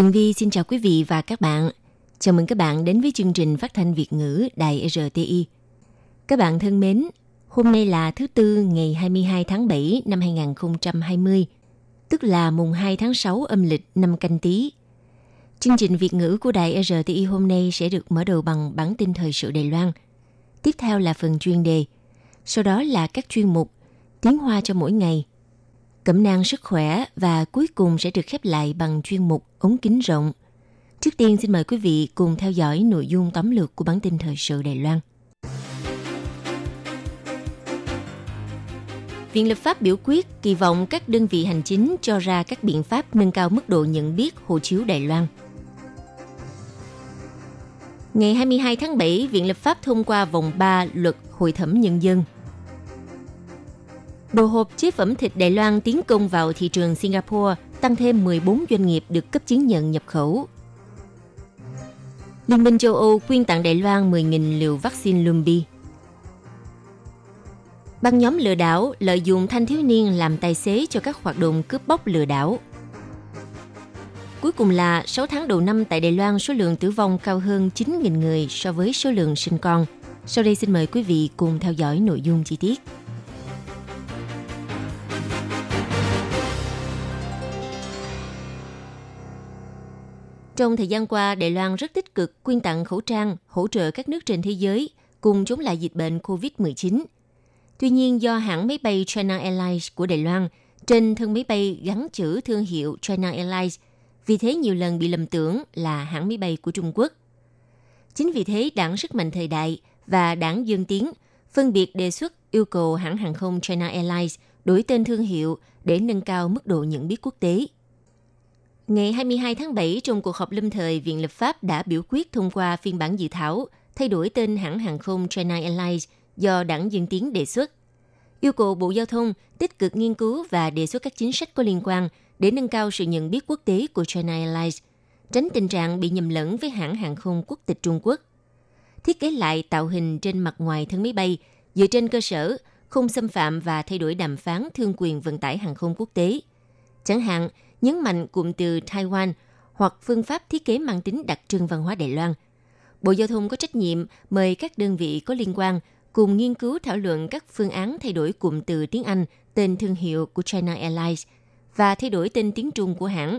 Tường Vi xin chào quý vị và các bạn. Chào mừng các bạn đến với chương trình phát thanh Việt ngữ Đài RTI. Các bạn thân mến, hôm nay là thứ Tư ngày 22 tháng 7 năm 2020, tức là mùng 2 tháng 6 âm lịch năm canh tí. Chương trình Việt ngữ của Đài RTI hôm nay sẽ được mở đầu bằng bản tin thời sự Đài Loan. Tiếp theo là phần chuyên đề, sau đó là các chuyên mục Tiếng Hoa cho mỗi ngày, cẩm nang sức khỏe và cuối cùng sẽ được khép lại bằng chuyên mục ống kính rộng. Trước tiên xin mời quý vị cùng theo dõi nội dung tóm lược của bản tin thời sự Đài Loan. Viện lập pháp biểu quyết kỳ vọng các đơn vị hành chính cho ra các biện pháp nâng cao mức độ nhận biết hộ chiếu Đài Loan. Ngày 22 tháng 7, Viện lập pháp thông qua vòng 3 luật hội thẩm nhân dân. Đồ hộp chế phẩm thịt Đài Loan tiến công vào thị trường Singapore, tăng thêm 14 doanh nghiệp được cấp chứng nhận nhập khẩu. Liên minh châu Âu quyên tặng Đài Loan 10.000 liều vaccine Lumbi. Băng nhóm lừa đảo lợi dụng thanh thiếu niên làm tài xế cho các hoạt động cướp bóc lừa đảo. Cuối cùng là 6 tháng đầu năm tại Đài Loan số lượng tử vong cao hơn 9.000 người so với số lượng sinh con. Sau đây xin mời quý vị cùng theo dõi nội dung chi tiết. Trong thời gian qua, Đài Loan rất tích cực quyên tặng khẩu trang, hỗ trợ các nước trên thế giới cùng chống lại dịch bệnh COVID-19. Tuy nhiên, do hãng máy bay China Airlines của Đài Loan trên thân máy bay gắn chữ thương hiệu China Airlines, vì thế nhiều lần bị lầm tưởng là hãng máy bay của Trung Quốc. Chính vì thế, đảng Sức mạnh thời đại và đảng Dương Tiến phân biệt đề xuất yêu cầu hãng hàng không China Airlines đổi tên thương hiệu để nâng cao mức độ nhận biết quốc tế. Ngày 22 tháng 7, trong cuộc họp lâm thời, Viện Lập pháp đã biểu quyết thông qua phiên bản dự thảo thay đổi tên hãng hàng không China Airlines do đảng Dân Tiến đề xuất. Yêu cầu Bộ Giao thông tích cực nghiên cứu và đề xuất các chính sách có liên quan để nâng cao sự nhận biết quốc tế của China Airlines, tránh tình trạng bị nhầm lẫn với hãng hàng không quốc tịch Trung Quốc. Thiết kế lại tạo hình trên mặt ngoài thân máy bay dựa trên cơ sở không xâm phạm và thay đổi đàm phán thương quyền vận tải hàng không quốc tế. Chẳng hạn, nhấn mạnh cụm từ Taiwan hoặc phương pháp thiết kế mang tính đặc trưng văn hóa Đài Loan. Bộ Giao thông có trách nhiệm mời các đơn vị có liên quan cùng nghiên cứu thảo luận các phương án thay đổi cụm từ tiếng Anh tên thương hiệu của China Airlines và thay đổi tên tiếng Trung của hãng.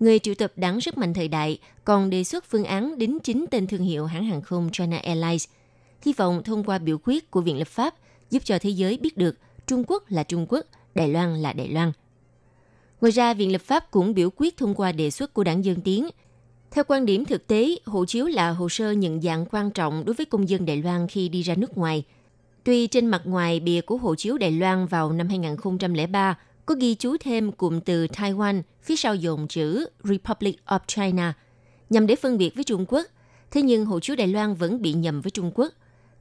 Người triệu tập đảng sức mạnh thời đại còn đề xuất phương án đính chính tên thương hiệu hãng hàng không China Airlines. Hy vọng thông qua biểu quyết của Viện Lập pháp giúp cho thế giới biết được Trung Quốc là Trung Quốc, Đài Loan là Đài Loan. Ngoài ra, Viện Lập pháp cũng biểu quyết thông qua đề xuất của đảng Dân Tiến. Theo quan điểm thực tế, hộ chiếu là hồ sơ nhận dạng quan trọng đối với công dân Đài Loan khi đi ra nước ngoài. Tuy trên mặt ngoài bìa của hộ chiếu Đài Loan vào năm 2003 có ghi chú thêm cụm từ Taiwan phía sau dòng chữ Republic of China nhằm để phân biệt với Trung Quốc, thế nhưng hộ chiếu Đài Loan vẫn bị nhầm với Trung Quốc.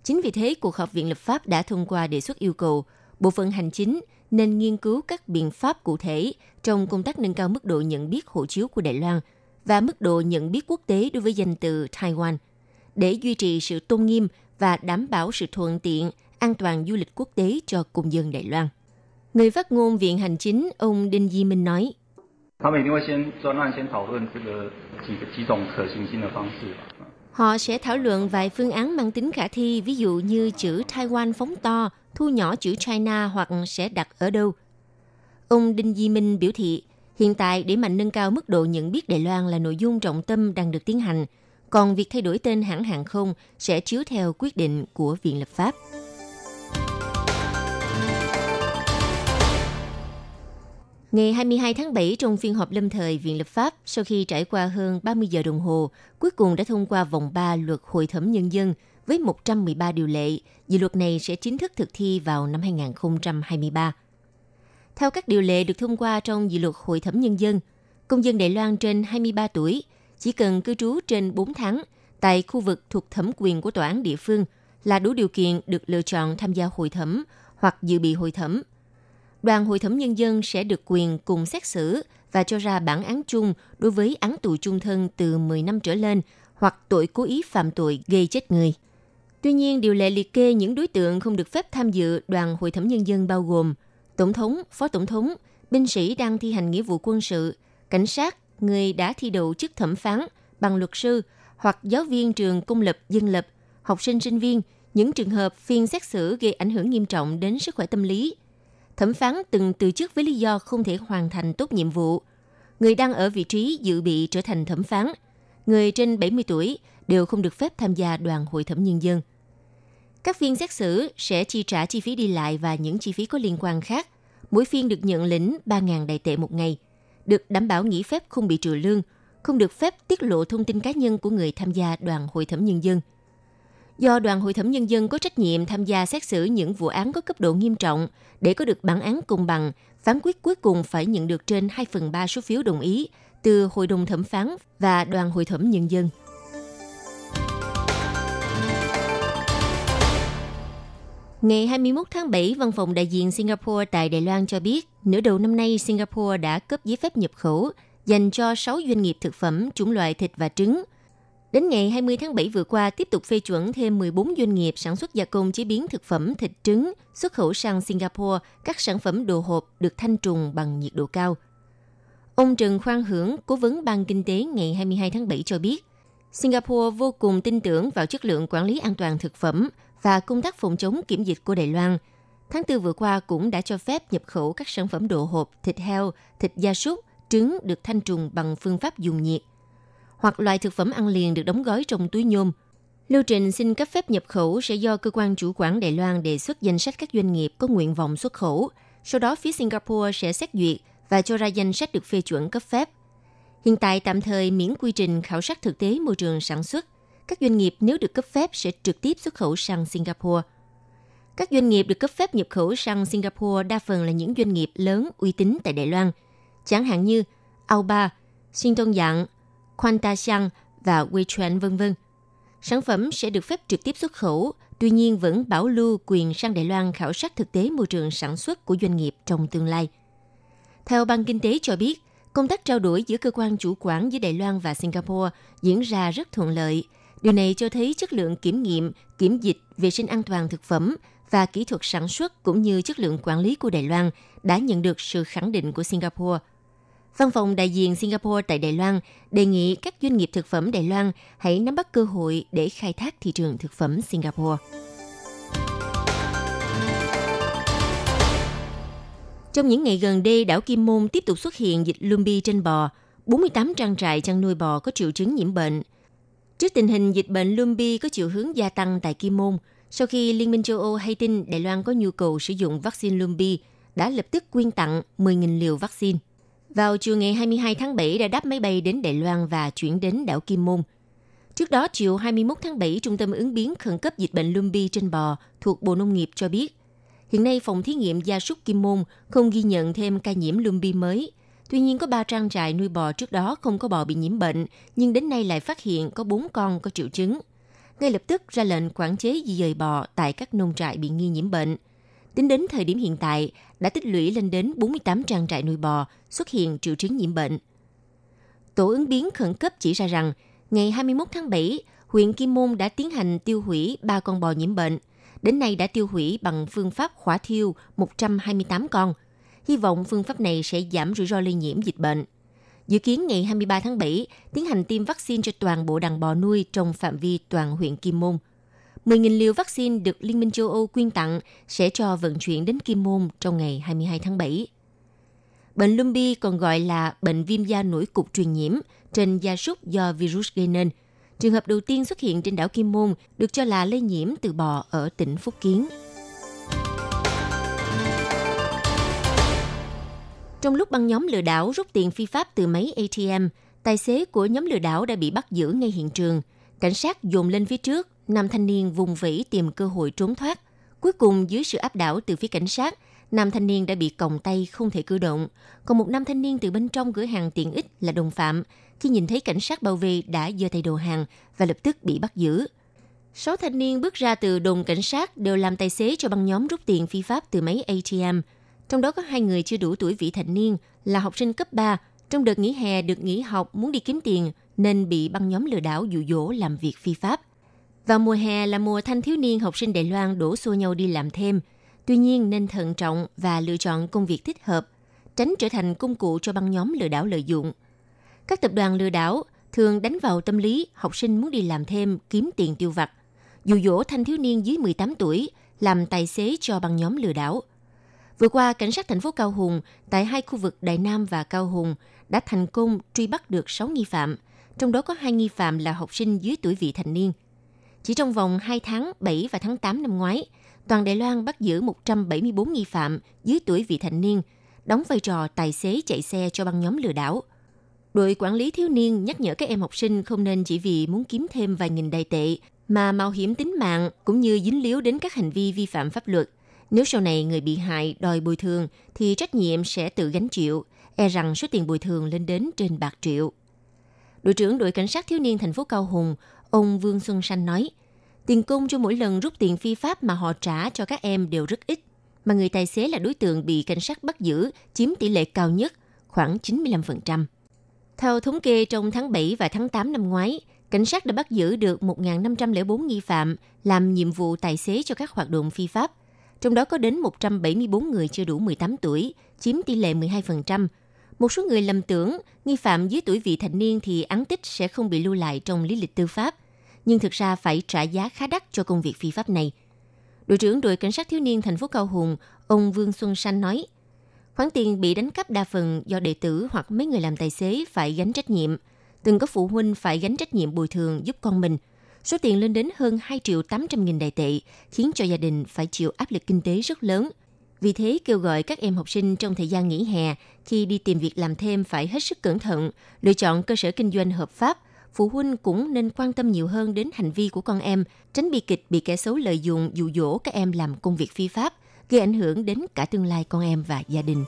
Chính vì thế, cuộc họp Viện Lập pháp đã thông qua đề xuất yêu cầu bộ phận hành chính nên nghiên cứu các biện pháp cụ thể trong công tác nâng cao mức độ nhận biết hộ chiếu của Đài Loan và mức độ nhận biết quốc tế đối với danh từ Taiwan để duy trì sự tôn nghiêm và đảm bảo sự thuận tiện, an toàn du lịch quốc tế cho công dân Đài Loan. Người phát ngôn Viện Hành Chính ông Đinh Di Minh nói, Họ sẽ thảo luận vài phương án mang tính khả thi, ví dụ như chữ Taiwan phóng to thu nhỏ chữ China hoặc sẽ đặt ở đâu. Ông Đinh Di Minh biểu thị, hiện tại để mạnh nâng cao mức độ nhận biết Đài Loan là nội dung trọng tâm đang được tiến hành, còn việc thay đổi tên hãng hàng không sẽ chiếu theo quyết định của Viện Lập pháp. Ngày 22 tháng 7 trong phiên họp lâm thời Viện Lập pháp, sau khi trải qua hơn 30 giờ đồng hồ, cuối cùng đã thông qua vòng 3 luật hội thẩm nhân dân với 113 điều lệ. Dự luật này sẽ chính thức thực thi vào năm 2023. Theo các điều lệ được thông qua trong dự luật hội thẩm nhân dân, Công dân Đài Loan trên 23 tuổi chỉ cần cư trú trên 4 tháng tại khu vực thuộc thẩm quyền của tòa án địa phương là đủ điều kiện được lựa chọn tham gia hội thẩm hoặc dự bị hội thẩm. Đoàn hội thẩm nhân dân sẽ được quyền cùng xét xử và cho ra bản án chung đối với án tù chung thân từ 10 năm trở lên hoặc tội cố ý phạm tội gây chết người. Tuy nhiên, điều lệ liệt kê những đối tượng không được phép tham dự đoàn hội thẩm nhân dân bao gồm tổng thống, phó tổng thống, binh sĩ đang thi hành nghĩa vụ quân sự, cảnh sát, người đã thi đậu chức thẩm phán, bằng luật sư hoặc giáo viên trường công lập, dân lập, học sinh sinh viên, những trường hợp phiên xét xử gây ảnh hưởng nghiêm trọng đến sức khỏe tâm lý. Thẩm phán từng từ chức với lý do không thể hoàn thành tốt nhiệm vụ. Người đang ở vị trí dự bị trở thành thẩm phán. Người trên 70 tuổi đều không được phép tham gia đoàn hội thẩm nhân dân. Các phiên xét xử sẽ chi trả chi phí đi lại và những chi phí có liên quan khác. Mỗi phiên được nhận lĩnh 3.000 đại tệ một ngày. Được đảm bảo nghỉ phép không bị trừ lương, không được phép tiết lộ thông tin cá nhân của người tham gia đoàn hội thẩm nhân dân. Do đoàn hội thẩm nhân dân có trách nhiệm tham gia xét xử những vụ án có cấp độ nghiêm trọng để có được bản án công bằng, phán quyết cuối cùng phải nhận được trên 2 phần 3 số phiếu đồng ý từ Hội đồng thẩm phán và đoàn hội thẩm nhân dân. Ngày 21 tháng 7, văn phòng đại diện Singapore tại Đài Loan cho biết, nửa đầu năm nay Singapore đã cấp giấy phép nhập khẩu dành cho 6 doanh nghiệp thực phẩm chủng loại thịt và trứng. Đến ngày 20 tháng 7 vừa qua, tiếp tục phê chuẩn thêm 14 doanh nghiệp sản xuất gia công chế biến thực phẩm thịt trứng xuất khẩu sang Singapore các sản phẩm đồ hộp được thanh trùng bằng nhiệt độ cao. Ông Trần Khoan Hưởng, cố vấn Ban Kinh tế ngày 22 tháng 7 cho biết, Singapore vô cùng tin tưởng vào chất lượng quản lý an toàn thực phẩm và công tác phòng chống kiểm dịch của Đài Loan. Tháng 4 vừa qua cũng đã cho phép nhập khẩu các sản phẩm đồ hộp, thịt heo, thịt gia súc, trứng được thanh trùng bằng phương pháp dùng nhiệt, hoặc loại thực phẩm ăn liền được đóng gói trong túi nhôm. Lưu trình xin cấp phép nhập khẩu sẽ do cơ quan chủ quản Đài Loan đề xuất danh sách các doanh nghiệp có nguyện vọng xuất khẩu. Sau đó phía Singapore sẽ xét duyệt và cho ra danh sách được phê chuẩn cấp phép. Hiện tại tạm thời miễn quy trình khảo sát thực tế môi trường sản xuất. Các doanh nghiệp nếu được cấp phép sẽ trực tiếp xuất khẩu sang Singapore. Các doanh nghiệp được cấp phép nhập khẩu sang Singapore đa phần là những doanh nghiệp lớn uy tín tại Đài Loan, chẳng hạn như Alba, Sintong Dạng, Quanta và Weichuan vân vân. Sản phẩm sẽ được phép trực tiếp xuất khẩu, tuy nhiên vẫn bảo lưu quyền sang Đài Loan khảo sát thực tế môi trường sản xuất của doanh nghiệp trong tương lai. Theo Ban Kinh tế cho biết, công tác trao đổi giữa cơ quan chủ quản giữa Đài Loan và Singapore diễn ra rất thuận lợi. Điều này cho thấy chất lượng kiểm nghiệm, kiểm dịch, vệ sinh an toàn thực phẩm và kỹ thuật sản xuất cũng như chất lượng quản lý của Đài Loan đã nhận được sự khẳng định của Singapore. Văn phòng đại diện Singapore tại Đài Loan đề nghị các doanh nghiệp thực phẩm Đài Loan hãy nắm bắt cơ hội để khai thác thị trường thực phẩm Singapore. Trong những ngày gần đây, đảo Kim Môn tiếp tục xuất hiện dịch lumbi trên bò. 48 trang trại chăn nuôi bò có triệu chứng nhiễm bệnh. Trước tình hình dịch bệnh lumbi có chiều hướng gia tăng tại Kim Môn, sau khi Liên minh châu Âu hay tin Đài Loan có nhu cầu sử dụng vaccine lumbi, đã lập tức quyên tặng 10.000 liều vaccine. Vào chiều ngày 22 tháng 7 đã đáp máy bay đến Đài Loan và chuyển đến đảo Kim Môn. Trước đó, chiều 21 tháng 7, Trung tâm ứng biến khẩn cấp dịch bệnh lumbi trên bò thuộc Bộ Nông nghiệp cho biết, hiện nay phòng thí nghiệm gia súc Kim Môn không ghi nhận thêm ca nhiễm lumbi mới. Tuy nhiên có 3 trang trại nuôi bò trước đó không có bò bị nhiễm bệnh, nhưng đến nay lại phát hiện có 4 con có triệu chứng. Ngay lập tức ra lệnh quản chế di dời bò tại các nông trại bị nghi nhiễm bệnh. Tính đến thời điểm hiện tại, đã tích lũy lên đến 48 trang trại nuôi bò xuất hiện triệu chứng nhiễm bệnh. Tổ ứng biến khẩn cấp chỉ ra rằng, ngày 21 tháng 7, huyện Kim Môn đã tiến hành tiêu hủy 3 con bò nhiễm bệnh. Đến nay đã tiêu hủy bằng phương pháp khỏa thiêu 128 con. Hy vọng phương pháp này sẽ giảm rủi ro lây nhiễm dịch bệnh. Dự kiến ngày 23 tháng 7 tiến hành tiêm vaccine cho toàn bộ đàn bò nuôi trong phạm vi toàn huyện Kim Môn. 10.000 liều vaccine được Liên minh châu Âu quyên tặng sẽ cho vận chuyển đến Kim Môn trong ngày 22 tháng 7. Bệnh Lumbi còn gọi là bệnh viêm da nổi cục truyền nhiễm trên gia súc do virus gây nên. Trường hợp đầu tiên xuất hiện trên đảo Kim Môn được cho là lây nhiễm từ bò ở tỉnh Phúc Kiến. Trong lúc băng nhóm lừa đảo rút tiền phi pháp từ máy ATM, tài xế của nhóm lừa đảo đã bị bắt giữ ngay hiện trường. Cảnh sát dồn lên phía trước, nam thanh niên vùng vẫy tìm cơ hội trốn thoát. Cuối cùng dưới sự áp đảo từ phía cảnh sát, nam thanh niên đã bị còng tay không thể cử động, còn một nam thanh niên từ bên trong cửa hàng tiện ích là đồng phạm. Khi nhìn thấy cảnh sát bảo vệ đã giơ tay đồ hàng và lập tức bị bắt giữ. Sáu thanh niên bước ra từ đồn cảnh sát đều làm tài xế cho băng nhóm rút tiền phi pháp từ máy ATM. Trong đó có hai người chưa đủ tuổi vị thành niên là học sinh cấp 3. Trong đợt nghỉ hè được nghỉ học muốn đi kiếm tiền nên bị băng nhóm lừa đảo dụ dỗ làm việc phi pháp. Vào mùa hè là mùa thanh thiếu niên học sinh Đài Loan đổ xô nhau đi làm thêm. Tuy nhiên nên thận trọng và lựa chọn công việc thích hợp, tránh trở thành công cụ cho băng nhóm lừa đảo lợi dụng. Các tập đoàn lừa đảo thường đánh vào tâm lý học sinh muốn đi làm thêm kiếm tiền tiêu vặt, dụ dỗ thanh thiếu niên dưới 18 tuổi làm tài xế cho băng nhóm lừa đảo. Vừa qua, cảnh sát thành phố Cao Hùng tại hai khu vực Đại Nam và Cao Hùng đã thành công truy bắt được 6 nghi phạm, trong đó có hai nghi phạm là học sinh dưới tuổi vị thành niên – chỉ trong vòng 2 tháng 7 và tháng 8 năm ngoái, toàn Đài Loan bắt giữ 174 nghi phạm dưới tuổi vị thành niên, đóng vai trò tài xế chạy xe cho băng nhóm lừa đảo. Đội quản lý thiếu niên nhắc nhở các em học sinh không nên chỉ vì muốn kiếm thêm vài nghìn đài tệ mà mạo hiểm tính mạng cũng như dính líu đến các hành vi vi phạm pháp luật. Nếu sau này người bị hại đòi bồi thường thì trách nhiệm sẽ tự gánh chịu, e rằng số tiền bồi thường lên đến trên bạc triệu. Đội trưởng đội cảnh sát thiếu niên thành phố Cao Hùng, Ông Vương Xuân Sanh nói, tiền công cho mỗi lần rút tiền phi pháp mà họ trả cho các em đều rất ít, mà người tài xế là đối tượng bị cảnh sát bắt giữ chiếm tỷ lệ cao nhất, khoảng 95%. Theo thống kê trong tháng 7 và tháng 8 năm ngoái, cảnh sát đã bắt giữ được 1.504 nghi phạm làm nhiệm vụ tài xế cho các hoạt động phi pháp. Trong đó có đến 174 người chưa đủ 18 tuổi, chiếm tỷ lệ 12%. Một số người lầm tưởng nghi phạm dưới tuổi vị thành niên thì án tích sẽ không bị lưu lại trong lý lịch tư pháp nhưng thực ra phải trả giá khá đắt cho công việc phi pháp này. Đội trưởng đội cảnh sát thiếu niên thành phố Cao Hùng, ông Vương Xuân Sanh nói, khoản tiền bị đánh cắp đa phần do đệ tử hoặc mấy người làm tài xế phải gánh trách nhiệm. Từng có phụ huynh phải gánh trách nhiệm bồi thường giúp con mình. Số tiền lên đến hơn 2 triệu 800 nghìn đại tệ, khiến cho gia đình phải chịu áp lực kinh tế rất lớn. Vì thế kêu gọi các em học sinh trong thời gian nghỉ hè khi đi tìm việc làm thêm phải hết sức cẩn thận, lựa chọn cơ sở kinh doanh hợp pháp phụ huynh cũng nên quan tâm nhiều hơn đến hành vi của con em, tránh bi kịch bị kẻ xấu lợi dụng dụ dỗ các em làm công việc phi pháp, gây ảnh hưởng đến cả tương lai con em và gia đình.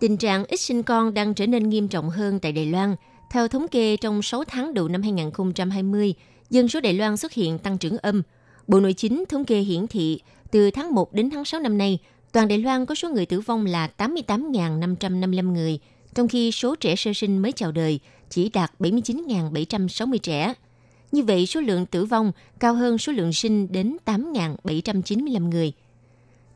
Tình trạng ít sinh con đang trở nên nghiêm trọng hơn tại Đài Loan. Theo thống kê trong 6 tháng đầu năm 2020, dân số Đài Loan xuất hiện tăng trưởng âm. Bộ Nội chính thống kê hiển thị từ tháng 1 đến tháng 6 năm nay, Toàn Đài Loan có số người tử vong là 88.555 người, trong khi số trẻ sơ sinh mới chào đời chỉ đạt 79.760 trẻ. Như vậy, số lượng tử vong cao hơn số lượng sinh đến 8.795 người.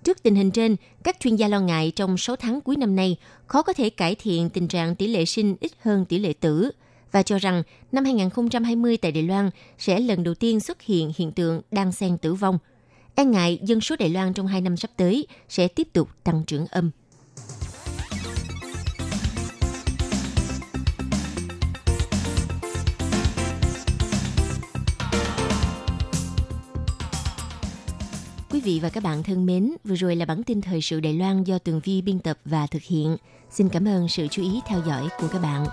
Trước tình hình trên, các chuyên gia lo ngại trong 6 tháng cuối năm nay khó có thể cải thiện tình trạng tỷ lệ sinh ít hơn tỷ lệ tử và cho rằng năm 2020 tại Đài Loan sẽ lần đầu tiên xuất hiện hiện tượng đang xen tử vong – e ngại dân số Đài Loan trong hai năm sắp tới sẽ tiếp tục tăng trưởng âm. Quý vị và các bạn thân mến, vừa rồi là bản tin thời sự Đài Loan do Tường Vi biên tập và thực hiện. Xin cảm ơn sự chú ý theo dõi của các bạn.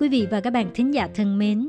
quý vị và các bạn thính giả thân mến,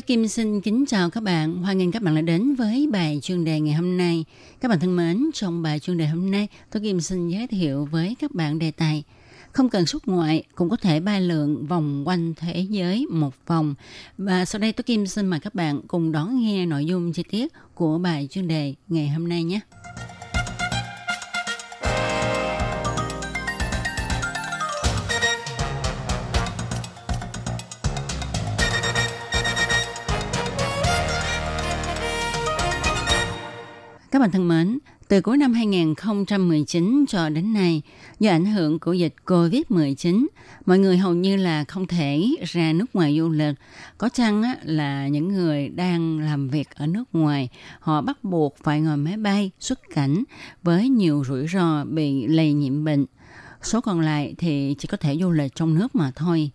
Hello, Kim xin kính chào các bạn. Hoan nghênh các bạn đã đến với bài chuyên đề ngày hôm nay. Các bạn thân mến, trong bài chuyên đề hôm nay, tôi Kim xin giới thiệu với các bạn đề tài không cần xuất ngoại cũng có thể bay lượn vòng quanh thế giới một vòng. Và sau đây tôi Kim xin mời các bạn cùng đón nghe nội dung chi tiết của bài chuyên đề ngày hôm nay nhé. Các bạn thân mến, từ cuối năm 2019 cho đến nay, do ảnh hưởng của dịch COVID-19, mọi người hầu như là không thể ra nước ngoài du lịch. Có chăng là những người đang làm việc ở nước ngoài, họ bắt buộc phải ngồi máy bay xuất cảnh với nhiều rủi ro bị lây nhiễm bệnh. Số còn lại thì chỉ có thể du lịch trong nước mà thôi.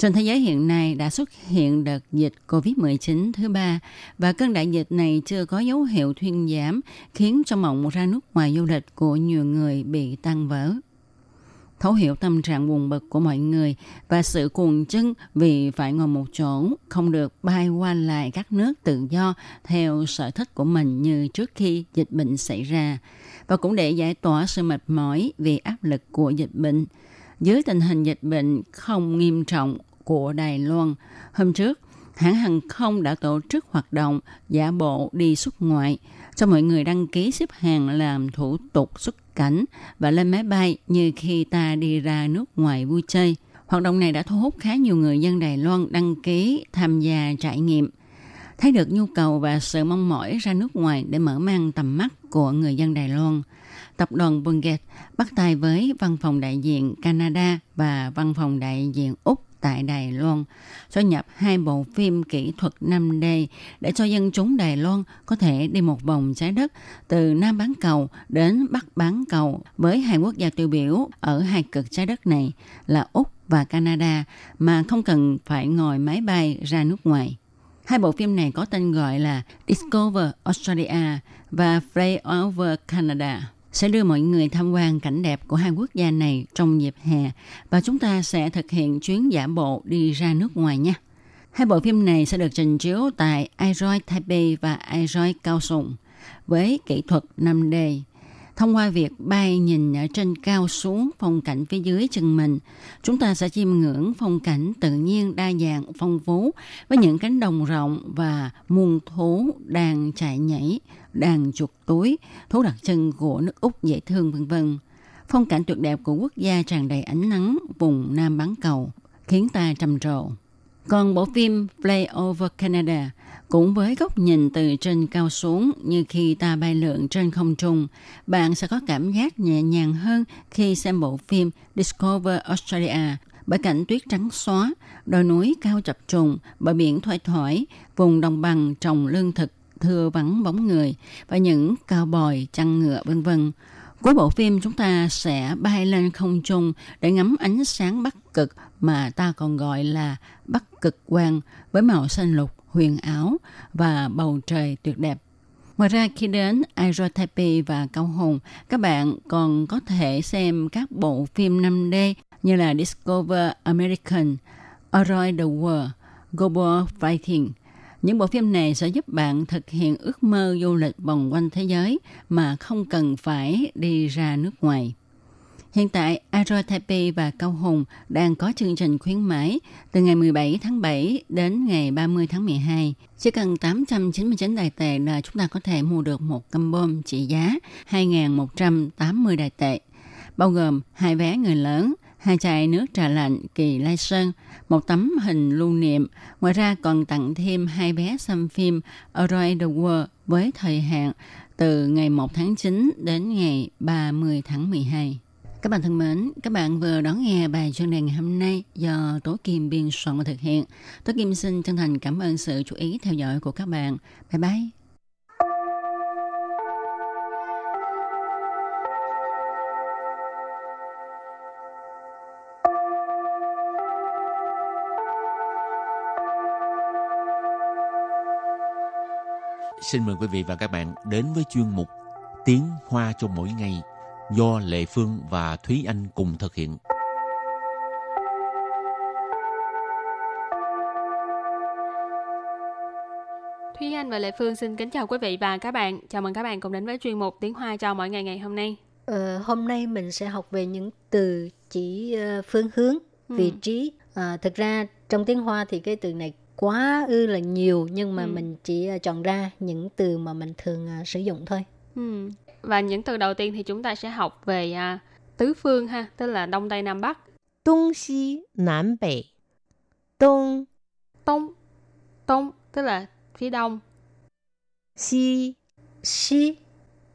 Trên thế giới hiện nay đã xuất hiện đợt dịch COVID-19 thứ ba và cơn đại dịch này chưa có dấu hiệu thuyên giảm, khiến cho mộng ra nước ngoài du lịch của nhiều người bị tan vỡ. Thấu hiểu tâm trạng buồn bực của mọi người và sự cuồng chân vì phải ngồi một chỗ, không được bay qua lại các nước tự do theo sở thích của mình như trước khi dịch bệnh xảy ra. Và cũng để giải tỏa sự mệt mỏi vì áp lực của dịch bệnh, dưới tình hình dịch bệnh không nghiêm trọng của Đài Loan. Hôm trước, hãng hàng không đã tổ chức hoạt động giả bộ đi xuất ngoại cho mọi người đăng ký xếp hàng làm thủ tục xuất cảnh và lên máy bay như khi ta đi ra nước ngoài vui chơi. Hoạt động này đã thu hút khá nhiều người dân Đài Loan đăng ký tham gia trải nghiệm. Thấy được nhu cầu và sự mong mỏi ra nước ngoài để mở mang tầm mắt của người dân Đài Loan. Tập đoàn Bungate bắt tay với văn phòng đại diện Canada và văn phòng đại diện Úc tại Đài Loan, cho nhập hai bộ phim kỹ thuật 5D để cho dân chúng Đài Loan có thể đi một vòng trái đất từ Nam bán cầu đến Bắc bán cầu với hai quốc gia tiêu biểu ở hai cực trái đất này là Úc và Canada mà không cần phải ngồi máy bay ra nước ngoài. Hai bộ phim này có tên gọi là Discover Australia và Fly Over Canada sẽ đưa mọi người tham quan cảnh đẹp của hai quốc gia này trong dịp hè và chúng ta sẽ thực hiện chuyến giả bộ đi ra nước ngoài nha. Hai bộ phim này sẽ được trình chiếu tại iRoy Taipei và iRoy Cao Sùng với kỹ thuật 5D. Thông qua việc bay nhìn ở trên cao xuống phong cảnh phía dưới chân mình, chúng ta sẽ chiêm ngưỡng phong cảnh tự nhiên đa dạng phong phú với những cánh đồng rộng và muôn thú đang chạy nhảy, đàn chuột túi, thú đặc trưng của nước Úc dễ thương vân vân. Phong cảnh tuyệt đẹp của quốc gia tràn đầy ánh nắng vùng Nam bán cầu khiến ta trầm trồ. Còn bộ phim Play Over Canada cũng với góc nhìn từ trên cao xuống như khi ta bay lượn trên không trung, bạn sẽ có cảm giác nhẹ nhàng hơn khi xem bộ phim Discover Australia bởi cảnh tuyết trắng xóa, đồi núi cao chập trùng, bờ biển thoải thoải, vùng đồng bằng trồng lương thực thưa vắng bóng người và những cao bòi chăn ngựa vân vân. Cuối bộ phim chúng ta sẽ bay lên không trung để ngắm ánh sáng bắc cực mà ta còn gọi là bắc cực quang với màu xanh lục huyền ảo và bầu trời tuyệt đẹp. Ngoài ra khi đến Aerotherapy và Cao Hùng, các bạn còn có thể xem các bộ phim 5D như là Discover American, Around the World, Global Fighting. Những bộ phim này sẽ giúp bạn thực hiện ước mơ du lịch vòng quanh thế giới mà không cần phải đi ra nước ngoài. Hiện tại, Aero Taipei và Cao Hùng đang có chương trình khuyến mãi từ ngày 17 tháng 7 đến ngày 30 tháng 12. Chỉ cần 899 đài tệ là chúng ta có thể mua được một combo trị giá 2.180 đài tệ, bao gồm hai vé người lớn, hai chai nước trà lạnh kỳ lai sơn, một tấm hình lưu niệm. Ngoài ra còn tặng thêm hai vé xem phim Around the World với thời hạn từ ngày 1 tháng 9 đến ngày 30 tháng 12. Các bạn thân mến, các bạn vừa đón nghe bài chuyên đề ngày hôm nay do Tố Kim biên soạn và thực hiện. Tố Kim xin chân thành cảm ơn sự chú ý theo dõi của các bạn. Bye bye! Xin mời quý vị và các bạn đến với chuyên mục Tiếng Hoa cho mỗi ngày do Lệ Phương và Thúy Anh cùng thực hiện. Thúy Anh và Lệ Phương xin kính chào quý vị và các bạn. Chào mừng các bạn cùng đến với chuyên mục Tiếng Hoa cho mỗi ngày ngày hôm nay. Ờ, hôm nay mình sẽ học về những từ chỉ uh, phương hướng, Ừ. vị trí. À, thực ra trong tiếng Hoa thì cái từ này quá ư là nhiều nhưng mà Ừ. mình chỉ uh, chọn ra những từ mà mình thường uh, sử dụng thôi. Ừ. Và những từ đầu tiên thì chúng ta sẽ học về à, tứ phương ha, tức là đông tây nam bắc. 东西南北，东 Đông, đông tức là phía đông. 西 Xi,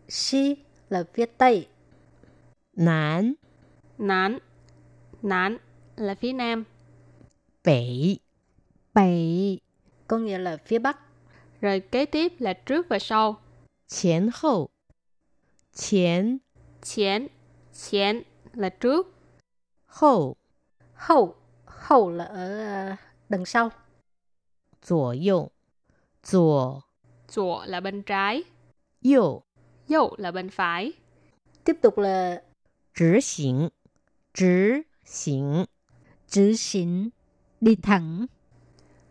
xi là phía tây, 南 Nán, nán là phía nam. 北， bảy có nghĩa là phía bắc, Rồi kế tiếp là trước và sau. 前后，前 Chén, chén là trước. 后 hậu, hậu là ở uh, đằng sau, 左右，左 左là bên trái. 右 Dâu là bên phải. tiếp tục là 直行，直行， chữ xỉn, đi thẳng,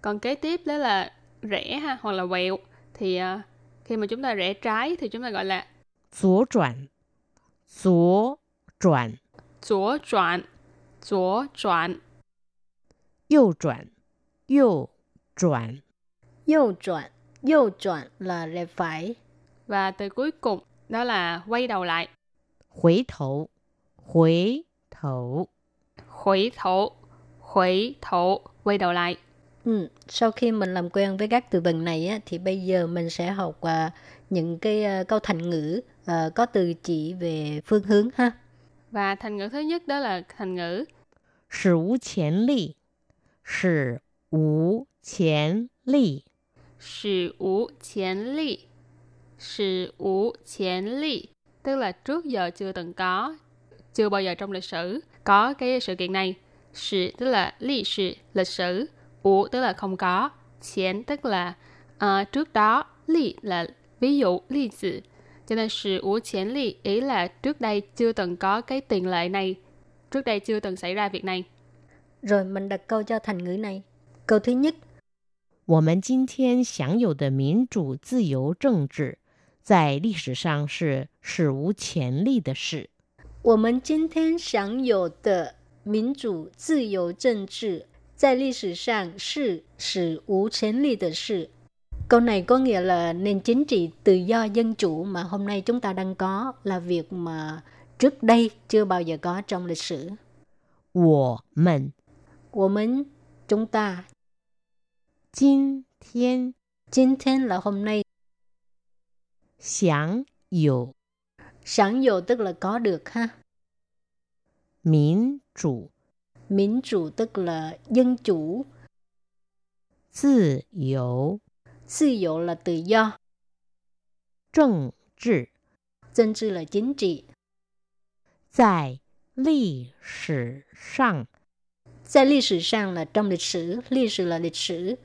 Còn kế tiếp đó là rẽ ha, hoặc là quẹo. Thì à, khi mà chúng ta rẽ trái thì chúng ta gọi là 左转，左转， 左转, 左转. 右转，右转， 右转,右转là rẽ phải, Và từ cuối cùng đó là quay đầu lại. 回头，回头， Khuỷu thổ, khuỷu thổ, quay đầu lại. Ừ, sau khi mình làm quen với các từ vựng này á, thì bây giờ mình sẽ học à, những cái à, câu thành ngữ à, có từ chỉ về phương hướng ha. Và thành ngữ thứ nhất đó là thành ngữ 史无前例，史无前例， sử ủ chén ly. Sử ủ chén ly, tức là trước giờ chưa từng có, chưa bao giờ trong lịch sử có cái sự kiện này. Sử tức là ly sử, lịch sử. Ủ tức là không có. Chén tức là à, trước đó. Ly là ví dụ, ly sự. Cho nên sử ủ chén ly ý là trước đây chưa từng có cái tiền lệ này. Trước đây chưa từng xảy ra việc này. Rồi mình đặt câu cho thành ngữ này. Câu thứ nhất, 我们今天享有的民主自由政治，在历史上是史无前例的事。我们今天享有的民主自由政治 在历史上是史无前例的事. Câu này có nghĩa là nền chính trị tự do dân chủ mà hôm nay chúng ta đang có là việc mà trước đây chưa bao giờ có trong lịch sử. 我们我们 chúng ta 今天 今天 là hôm nay 享有 享有 tức là có được ha 民主 民主 tức là dân chủ 自由 tự由là tự do 政治 政治 là chính trị 在历史上 在历史上 là trong lịch sử 历史 là lịch sử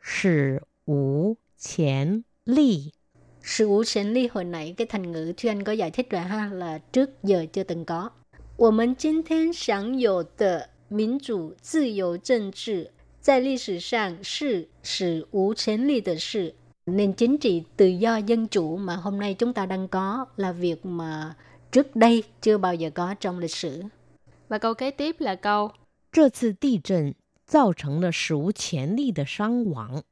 史无前例。 sự ủ sinh ly hồi nãy cái thành ngữ Thúy Anh có giải thích rồi ha là trước giờ chưa từng có. 我们今天享有的民主自由政治在历史上是史无前例的事. Nền chính trị tự do dân chủ mà hôm nay chúng ta đang có là việc mà trước đây chưa bao giờ có trong lịch sử. Và câu kế tiếp là câu 这次地震造成了史无前例的伤亡。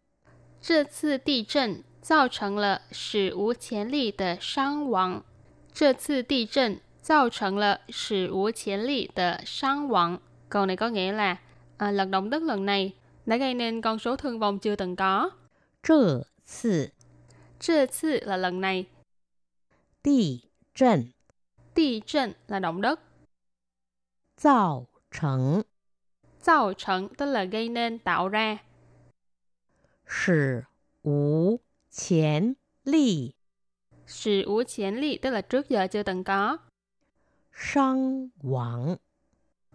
这次地震造成了史无前例的伤亡。这次地震 造成了史无前例的伤亡。Câu này có nghĩa là à, lần động đất lần này đã gây nên con số thương vong chưa từng có. 这次这次 là lần này, 地震 địa震là động đất, 造成 tạo trận tức là gây nên tạo ra, 史无前例 sự ủ chiến lị tức là trước giờ chưa từng có, 伤亡。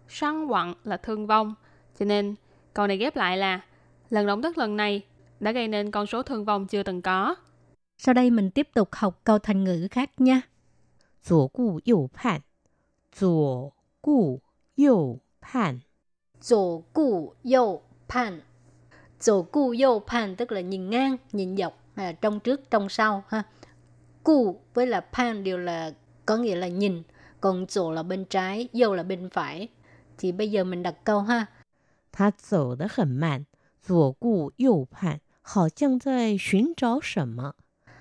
sang quặng là thương vong. Cho nên câu này ghép lại là lần động đất lần này đã gây nên con số thương vong chưa từng có. Sau đây mình tiếp tục học câu thành ngữ khác nha. 左顾右盼，左顾右盼， 左顾右盼.左顾右盼tức là nhìn ngang, nhìn dọc, à, trong trước, trong sau ha. Cu với là pan đều là có nghĩa là nhìn, còn左 là bên trái,右 là bên phải. Thì bây giờ mình đặt câu ha. 他走得很慢，左顾右盼，好像在寻找什么。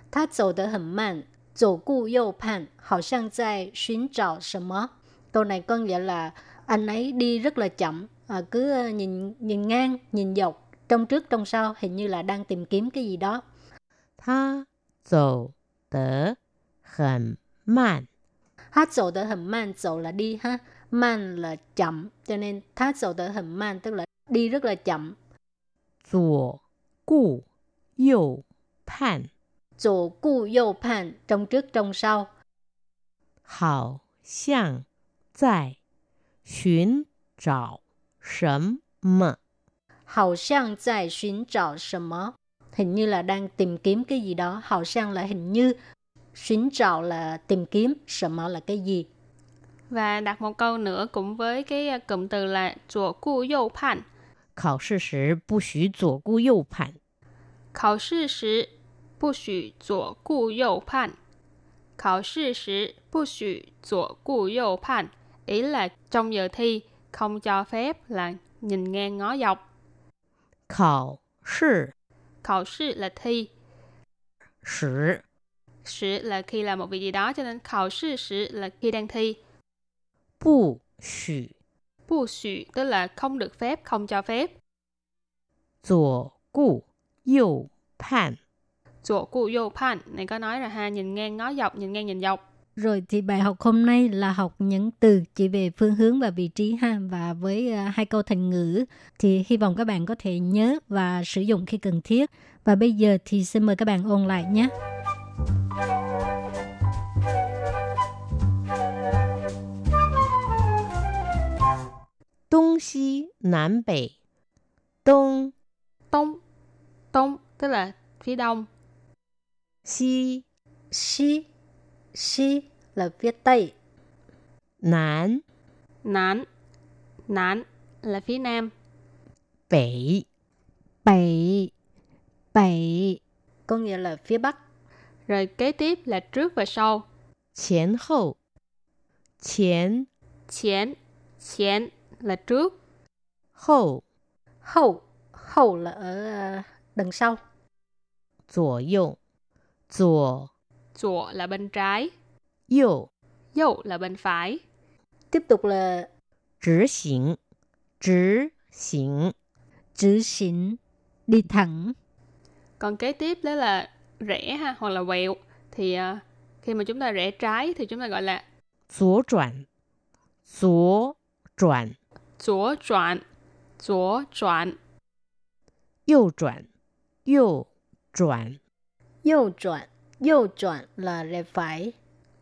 他走得很慢，左顾右盼，好像在寻找什么。Câu này có nghĩa là anh ấy đi rất là chậm, à, cứ ờ, nhìn nhìn ngang, nhìn dọc, trong trước trong sau, hình như là đang tìm kiếm cái gì đó. 他走得很慢， Hát dầu đỡ hầm man, dầu là đi ha, man là chậm, cho nên hát dầu đỡ hầm man tức là đi rất là chậm. 左顾右盼， 左顾右盼, trong trước trong sau. 好像在寻找什么。 Hào sang tại 寻找什么? Hình như là đang tìm kiếm cái gì đó. Hào sang là hình như. 寻找 là tìm kiếm. 什么 là cái gì? Và đặt một câu nữa cũng với cái à, cụm từ là左顾右盼。考试时不许左顾右盼。考试时不许左顾右盼。考试时不许左顾右盼。Ý là trong giờ thi không cho phép là nhìn ngang ngó dọc. 考试 Khảo sư là thi, 时 sử là khi làm một việc gì đó cho nên khảo sư sử là khi đang thi. 不许 Bu xù tức là không được phép, không cho phép. 左顾右盼。 左顾右盼này có nói là ha nhìn ngang ngó dọc, nhìn ngang nhìn dọc. Rồi thì bài học hôm nay là học những từ chỉ về phương hướng và vị trí ha và với uh, hai câu thành ngữ thì hy vọng các bạn có thể nhớ và sử dụng khi cần thiết. Và bây giờ thì xin mời các bạn ôn lại nhé. 东西南北，东 Đông, đông tức là phía đông. 西 Xi, xi là phía tây, 南 Nán, nán là phía nam. 北 bảy, bảy có nghĩa là phía bắc, Rồi kế tiếp là trước và sau. 前后前 Chén, chén là trước. 后 hậu, hậu là ở uh, đằng sau, 左右左 左là bên trái. 右 Dâu là bên phải. tiếp tục là 直行直行 chữ xỉn, đi thẳng, Còn kế tiếp đó là rẽ ha hoặc là quẹo thì à, khi mà chúng ta rẽ trái thì chúng ta gọi là 左转左转 左转左转右转右转 右转,右转là rẽ phải,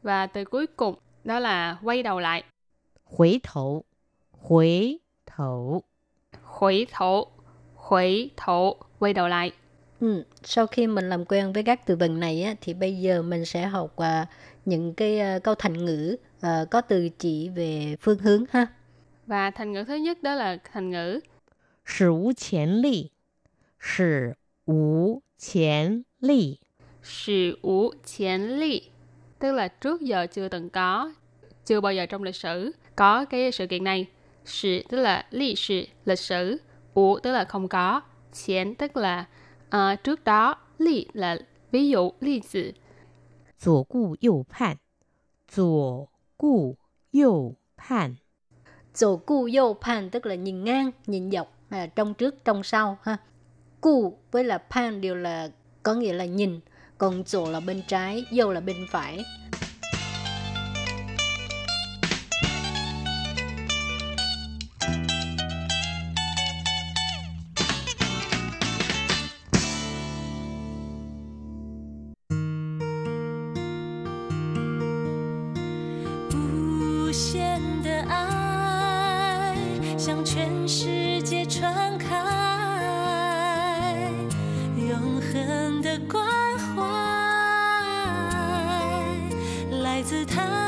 và từ cuối cùng đó là quay đầu lại 回头回头 khuỷu thổ khuỷu thổ quay đầu lại Ừ, sau khi mình làm quen với các từ vựng này á, thì bây giờ mình sẽ học à, những cái à, câu thành ngữ à, có từ chỉ về phương hướng ha. và thành ngữ thứ nhất đó là thành ngữ 史无前例史无前例 sử ủ chén ly tức là trước giờ chưa từng có chưa bao giờ trong lịch sử có cái sự kiện này sử tức là lịch sử lịch sử ủ tức là không có chén tức là ờ, trước đó ly là ví dụ ly tử 左顾右盼左顾右盼 Dồ cu vô pan tức là nhìn ngang, nhìn dọc, là trong trước, trong sau ha. Cu với là pan đều là có nghĩa là nhìn, còn dồ là bên trái, vô là bên phải. share. 向全世界传开，永恒的关怀，来自他。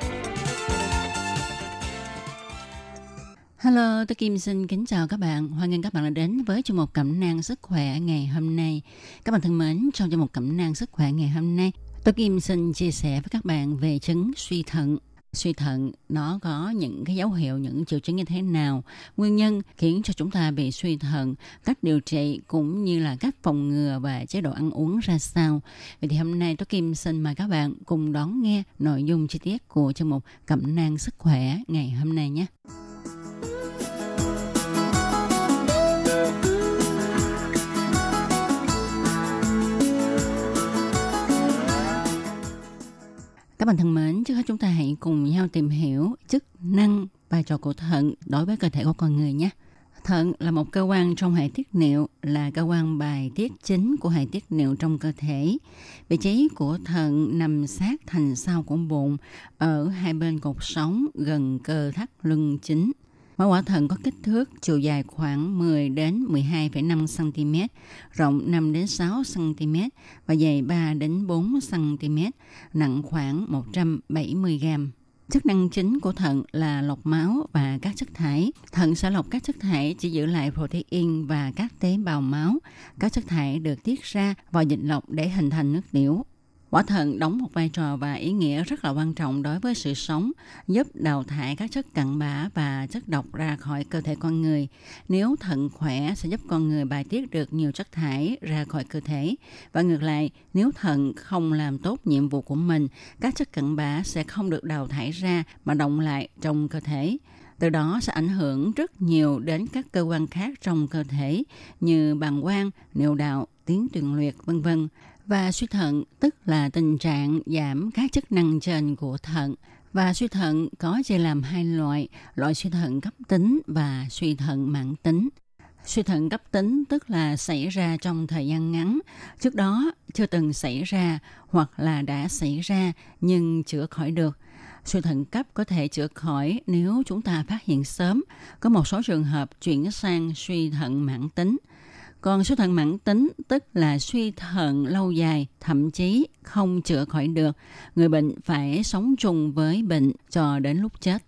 Hello, tôi Kim xin kính chào các bạn. Hoan nghênh các bạn đã đến với chương mục Cẩm nang sức khỏe ngày hôm nay. Các bạn thân mến, trong chương mục Cẩm nang sức khỏe ngày hôm nay, tôi Kim xin chia sẻ với các bạn về chứng suy thận. Suy thận nó có những cái dấu hiệu, những triệu chứng như thế nào, nguyên nhân khiến cho chúng ta bị suy thận, cách điều trị cũng như là cách phòng ngừa và chế độ ăn uống ra sao. Vậy thì hôm nay tôi Kim xin mời các bạn cùng đón nghe nội dung chi tiết của chương mục Cẩm nang sức khỏe ngày hôm nay nhé. Các bạn thân mến, trước hết chúng ta hãy cùng nhau tìm hiểu chức năng vai trò của thận đối với cơ thể của con người nhé. Thận là một cơ quan trong hệ tiết niệu, là cơ quan bài tiết chính của hệ tiết niệu trong cơ thể. Vị trí của thận nằm sát thành sau của bụng, ở hai bên cột sống gần cơ thắt lưng chính. Mẫu quả thận có kích thước chiều dài khoảng 10 đến 12,5 cm, rộng 5 đến 6 cm và dày 3 đến 4 cm, nặng khoảng 170 g. Chức năng chính của thận là lọc máu và các chất thải. Thận sẽ lọc các chất thải chỉ giữ lại protein và các tế bào máu. Các chất thải được tiết ra vào dịch lọc để hình thành nước tiểu. Quả thận đóng một vai trò và ý nghĩa rất là quan trọng đối với sự sống, giúp đào thải các chất cặn bã và chất độc ra khỏi cơ thể con người. Nếu thận khỏe sẽ giúp con người bài tiết được nhiều chất thải ra khỏi cơ thể. Và ngược lại, nếu thận không làm tốt nhiệm vụ của mình, các chất cặn bã sẽ không được đào thải ra mà động lại trong cơ thể. Từ đó sẽ ảnh hưởng rất nhiều đến các cơ quan khác trong cơ thể như bàng quang, niệu đạo, tuyến tiền liệt, vân vân và suy thận, tức là tình trạng giảm các chức năng trên của thận. Và suy thận có chia làm hai loại loại suy thận cấp tính và suy thận mãn tính. Suy thận cấp tính, tức là xảy ra trong thời gian ngắn. Trước đó, chưa từng xảy ra hoặc là đã xảy ra nhưng chữa khỏi được. Suy thận cấp có thể chữa khỏi nếu chúng ta phát hiện sớm. Có một số trường hợp chuyển sang suy thận mãn tính còn suy thận mãn tính tức là suy thận lâu dài, thậm chí không chữa khỏi được. Người bệnh phải sống chung với bệnh cho đến lúc chết.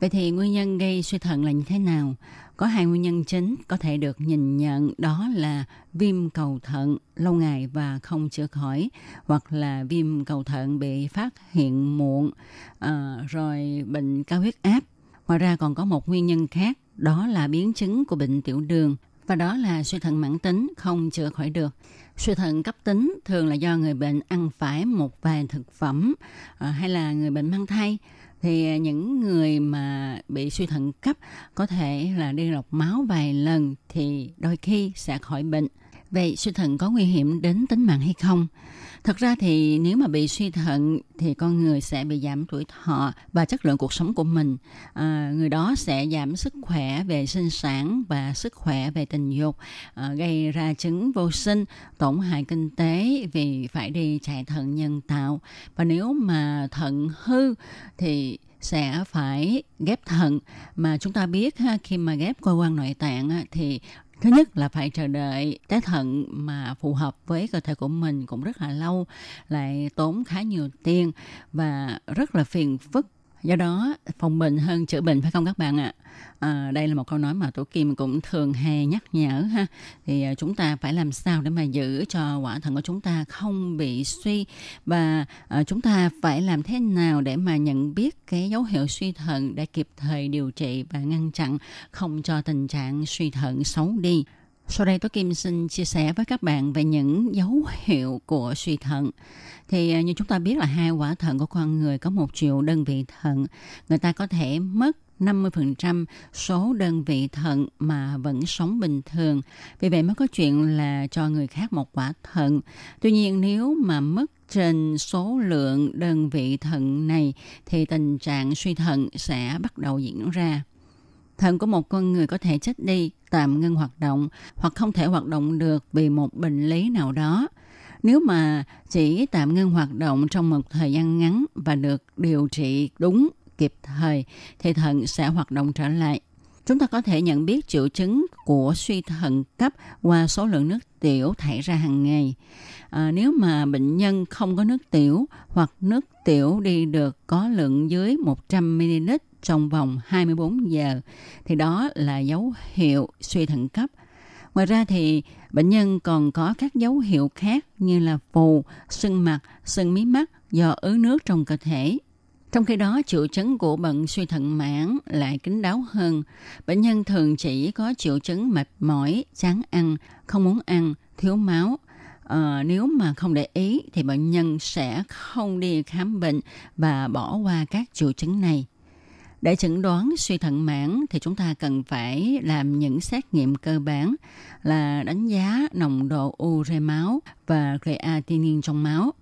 Vậy thì nguyên nhân gây suy thận là như thế nào? Có hai nguyên nhân chính có thể được nhìn nhận đó là viêm cầu thận lâu ngày và không chữa khỏi hoặc là viêm cầu thận bị phát hiện muộn à, rồi bệnh cao huyết áp. Ngoài ra còn có một nguyên nhân khác đó là biến chứng của bệnh tiểu đường và đó là suy thận mãn tính, không chữa khỏi được. Suy thận cấp tính thường là do người bệnh ăn phải một vài thực phẩm ờ, hay là người bệnh mang thai thì ờ, những người mà bị suy thận cấp có thể là đi lọc máu vài lần thì đôi khi sẽ khỏi bệnh. Vậy suy thận có nguy hiểm đến tính mạng hay không? Thật ra thì nếu mà bị suy thận thì con người sẽ bị giảm tuổi thọ và chất lượng cuộc sống của mình. À, người đó sẽ giảm sức khỏe về sinh sản và sức khỏe về tình dục, à, gây ra chứng vô sinh, tổn hại kinh tế vì phải đi chạy thận nhân tạo. Và nếu mà thận hư thì sẽ phải ghép thận mà chúng ta biết ha khi mà ghép cơ quan nội tạng thì thứ nhất là phải chờ đợi trái thận mà phù hợp với cơ thể của mình cũng rất là lâu, lại tốn khá nhiều tiền và rất là phiền phức do đó phòng bệnh hơn chữa bệnh phải không các bạn ạ? À, đây là một câu nói mà tổ kim cũng thường hay nhắc nhở ha. Thì à, chúng ta phải làm sao để mà giữ cho quả thận của chúng ta không bị suy? Và à, chúng ta phải làm thế nào để mà nhận biết cái dấu hiệu suy thận để kịp thời điều trị và ngăn chặn không cho tình trạng suy thận xấu đi? Sau đây tôi Kim xin chia sẻ với các bạn về những dấu hiệu của suy thận. Thì à, như chúng ta biết là hai quả thận của con người có một triệu đơn vị thận. Người ta có thể mất 50% số đơn vị thận mà vẫn sống bình thường. Vì vậy mới có chuyện là cho người khác một quả thận. Tuy nhiên, nếu mà mất trên số lượng đơn vị thận này, thì tình trạng suy thận sẽ bắt đầu diễn ra. Thận của một con người có thể chết đi, tạm ngưng hoạt động hoặc không thể hoạt động được vì một bệnh lý nào đó. Nếu mà chỉ tạm ngưng hoạt động trong một thời gian ngắn và được điều trị đúng kịp thời thì thận sẽ hoạt động trở lại. Chúng ta có thể nhận biết triệu chứng của suy thận cấp qua số lượng nước tiểu thải ra hàng ngày. À, nếu mà bệnh nhân không có nước tiểu hoặc nước tiểu đi được có lượng dưới 100 ml trong vòng 24 giờ thì đó là dấu hiệu suy thận cấp. Ngoài ra thì bệnh nhân còn có các dấu hiệu khác như là phù, sưng mặt, sưng mí mắt do ứ nước trong cơ thể. Trong khi đó, triệu chứng của bệnh suy thận mãn lại kín đáo hơn. Bệnh nhân thường chỉ có triệu chứng mệt mỏi, chán ăn, không muốn ăn, thiếu máu. À, nếu mà không để ý thì bệnh nhân sẽ không đi khám bệnh và bỏ qua các triệu chứng này. Để chẩn đoán suy thận mãn thì chúng ta cần phải làm những xét nghiệm cơ bản là đánh giá nồng độ ure máu và creatinine trong máu.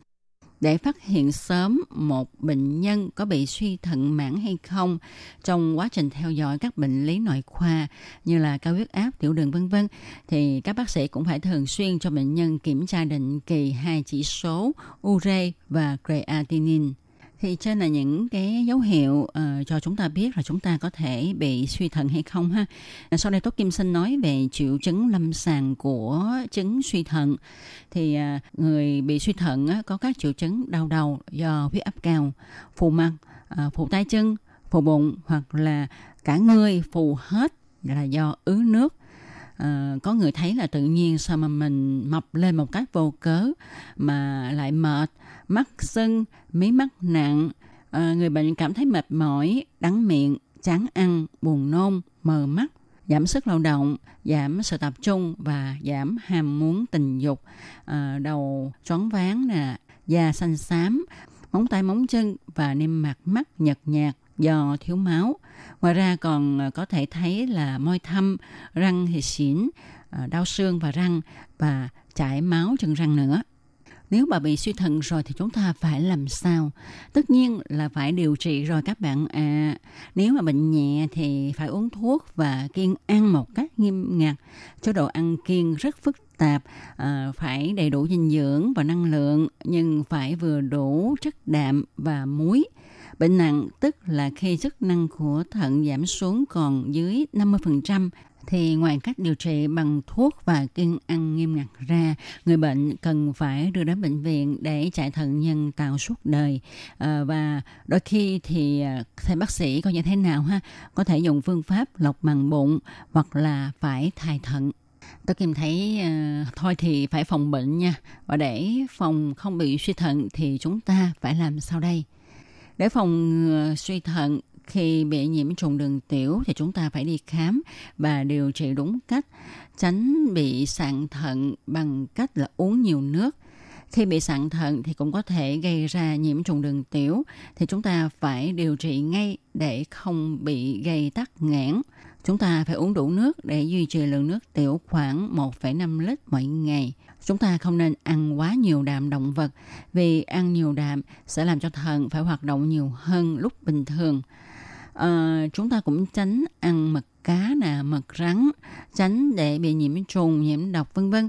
Để phát hiện sớm một bệnh nhân có bị suy thận mãn hay không trong quá trình theo dõi các bệnh lý nội khoa như là cao huyết áp, tiểu đường vân vân thì các bác sĩ cũng phải thường xuyên cho bệnh nhân kiểm tra định kỳ hai chỉ số ure và creatinine thì trên là những cái dấu hiệu uh, cho chúng ta biết là chúng ta có thể bị suy thận hay không ha. À, sau đây Tốt Kim xin nói về triệu chứng lâm sàng của chứng suy thận. Thì uh, người bị suy thận uh, có các triệu chứng đau đầu do huyết áp cao, phù mặt, uh, à, phù tay chân, phù bụng hoặc là cả người phù hết là do ứ nước à, có người thấy là tự nhiên sao mà mình mập lên một cách vô cớ mà lại mệt mắt sưng mí mắt nặng à, người bệnh cảm thấy mệt mỏi đắng miệng chán ăn buồn nôn mờ mắt giảm sức lao động giảm sự tập trung và giảm ham muốn tình dục à, đầu choáng váng nè da xanh xám móng tay móng chân và niêm mạc mắt nhợt nhạt do thiếu máu. Ngoài ra còn ờ, có thể thấy là môi thâm, răng thì xỉn, đau xương và răng và chảy máu chân răng nữa. Nếu bà bị suy thận rồi thì chúng ta phải làm sao? Tất nhiên là phải điều trị rồi các bạn à. Nếu mà bệnh nhẹ thì phải uống thuốc và kiêng ăn một cách nghiêm ngặt. Chế độ ăn kiêng rất phức tạp, à, phải đầy đủ dinh dưỡng và năng lượng nhưng phải vừa đủ chất đạm và muối. Bệnh nặng tức là khi chức năng của thận giảm xuống còn dưới 50% thì ngoài cách điều trị bằng thuốc và kiêng ăn nghiêm ngặt ra, người bệnh cần phải đưa đến bệnh viện để chạy thận nhân tạo suốt đời. À, và đôi khi thì ờ, thầy bác sĩ coi như thế nào ha, có thể dùng phương pháp lọc màng bụng hoặc là phải thay thận. Tôi Kim thấy uh, thôi thì phải phòng bệnh nha. Và để phòng không bị suy thận thì chúng ta phải làm sau đây. Để phòng uh, suy thận khi bị nhiễm trùng đường tiểu thì chúng ta phải đi khám và điều trị đúng cách, tránh bị sạn thận bằng cách là uống nhiều nước. Khi bị sạn thận thì cũng có thể gây ra nhiễm trùng đường tiểu thì chúng ta phải điều trị ngay để không bị gây tắc nghẽn. Chúng ta phải uống đủ nước để duy trì lượng nước tiểu khoảng 1,5 lít mỗi ngày. Chúng ta không nên ăn quá nhiều đạm động vật vì ăn nhiều đạm sẽ làm cho thận phải hoạt động nhiều hơn lúc bình thường. À, chúng ta cũng tránh ăn mật cá nè, mật rắn, tránh để bị nhiễm trùng, nhiễm độc vân vân.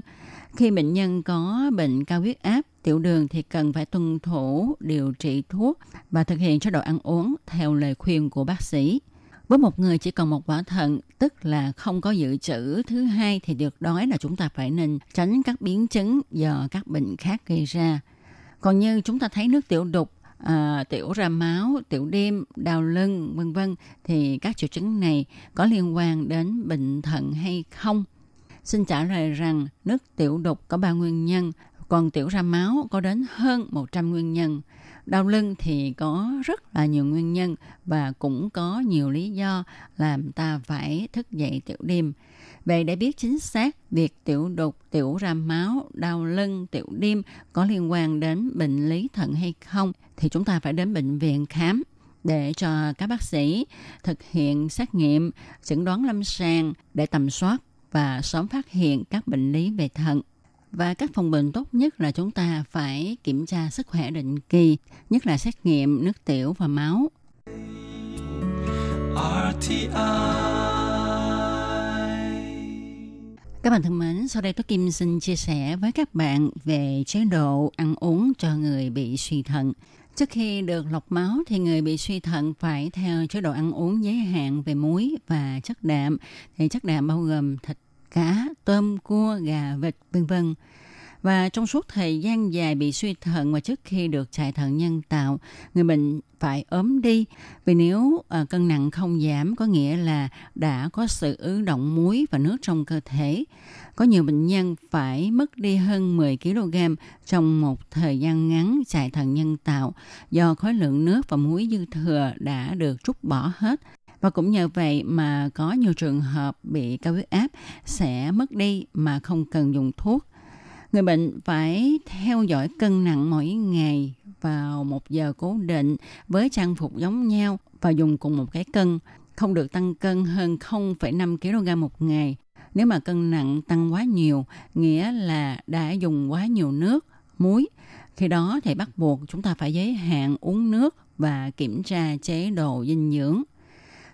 Khi bệnh nhân có bệnh cao huyết áp, tiểu đường thì cần phải tuân thủ điều trị thuốc và thực hiện chế độ ăn uống theo lời khuyên của bác sĩ. Với một người chỉ còn một quả thận, tức là không có dự trữ thứ hai thì được nói là chúng ta phải nên tránh các biến chứng do các bệnh khác gây ra. Còn như chúng ta thấy nước tiểu đục, à, tiểu ra máu, tiểu đêm, đau lưng, vân vân thì các triệu chứng này có liên quan đến bệnh thận hay không? Xin trả lời rằng nước tiểu đục có ba nguyên nhân, còn tiểu ra máu có đến hơn 100 nguyên nhân. Đau lưng thì có rất là nhiều nguyên nhân và cũng có nhiều lý do làm ta phải thức dậy tiểu đêm. Vậy để biết chính xác việc tiểu đục, tiểu ra máu, đau lưng, tiểu đêm có liên quan đến bệnh lý thận hay không thì chúng ta phải đến bệnh viện khám để cho các bác sĩ thực hiện xét nghiệm, chẩn đoán lâm sàng để tầm soát và sớm phát hiện các bệnh lý về thận. Và các phòng bệnh tốt nhất là chúng ta phải kiểm tra sức khỏe định kỳ, nhất là xét nghiệm nước tiểu và máu. RTI các bạn thân mến, sau đây tôi Kim xin chia sẻ với các bạn về chế độ ăn uống cho người bị suy thận. Trước khi được lọc máu thì người bị suy thận phải theo chế độ ăn uống giới hạn về muối và chất đạm. Thì chất đạm bao gồm thịt cá, tôm, cua, gà, vịt, vân vân. Và trong suốt thời gian dài bị suy thận và trước khi được chạy thận nhân tạo, người bệnh phải ốm đi. Vì nếu à, cân nặng không giảm có nghĩa là đã có sự ứ động muối và nước trong cơ thể. Có nhiều bệnh nhân phải mất đi hơn 10 kg trong một thời gian ngắn chạy thận nhân tạo do khối lượng nước và muối dư thừa đã được rút bỏ hết. Và cũng nhờ vậy mà có nhiều trường hợp bị cao huyết áp sẽ mất đi mà không cần dùng thuốc. Người bệnh phải theo dõi cân nặng mỗi ngày vào một giờ cố định với trang phục giống nhau và dùng cùng một cái cân, không được tăng cân hơn 0,5 kg một ngày. Nếu mà cân nặng tăng quá nhiều, nghĩa là đã dùng quá nhiều nước, muối. Khi đó thì bắt buộc chúng ta phải giới hạn uống nước và kiểm tra chế độ dinh dưỡng.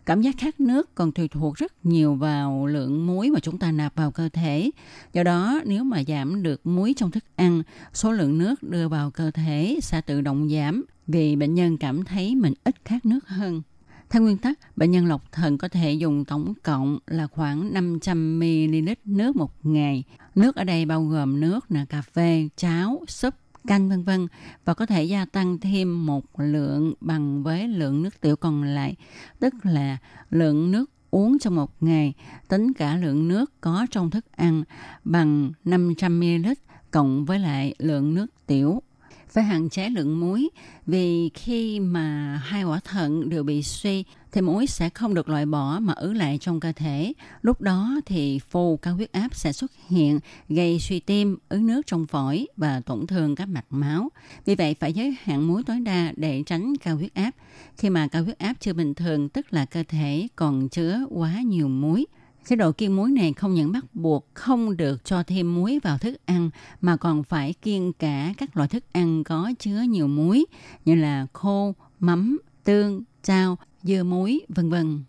Cảm giác khát nước còn tùy thuộc rất nhiều vào lượng muối mà chúng ta nạp vào cơ thể. Do đó, nếu mà giảm được muối trong thức ăn, số lượng nước đưa vào cơ thể sẽ tự động giảm vì bệnh nhân cảm thấy mình ít khát nước hơn. Theo nguyên tắc, bệnh nhân lọc thận có thể dùng tổng cộng là khoảng 500ml nước một ngày. Nước ở đây bao gồm nước là cà phê, cháo, súp, canh vân vân. Và có thể gia tăng thêm một lượng bằng với lượng nước tiểu còn lại, tức là lượng nước uống trong một ngày, tính cả lượng nước có trong thức ăn bằng 500ml cộng với lại lượng nước tiểu. Phải hạn chế lượng muối vì khi mà hai quả thận đều bị suy thì muối sẽ không được loại bỏ mà ứ lại trong cơ thể. Lúc đó thì phù cao huyết áp sẽ xuất hiện gây suy tim, ứ nước trong phổi và tổn thương các mạch máu. Vì vậy phải giới hạn muối tối đa để tránh cao huyết áp. Khi mà cao huyết áp chưa bình thường tức là cơ thể còn chứa quá nhiều muối. Chế độ kiêng muối này không những bắt buộc không được cho thêm muối vào thức ăn mà còn phải kiêng cả các loại thức ăn có chứa nhiều muối như là khô, mắm, tương, chao, dưa muối, vân vân.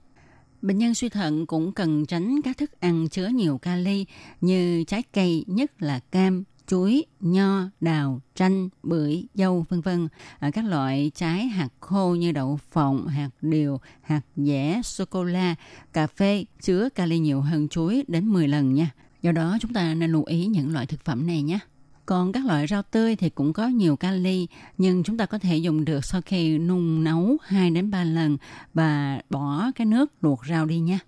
Bệnh nhân suy thận cũng cần tránh các thức ăn chứa nhiều kali như trái cây, nhất là cam, chuối, nho, đào, chanh, bưởi, dâu vân vân. À, các loại trái hạt khô như đậu phộng, hạt điều, hạt dẻ, sô cô la, cà phê chứa kali nhiều hơn chuối đến 10 lần nha. Do đó chúng ta nên lưu ý những loại thực phẩm này nhé. Còn các loại rau tươi thì cũng có nhiều kali nhưng chúng ta có thể dùng được sau khi nung nấu 2 đến 3 lần và bỏ cái nước luộc rau đi nha.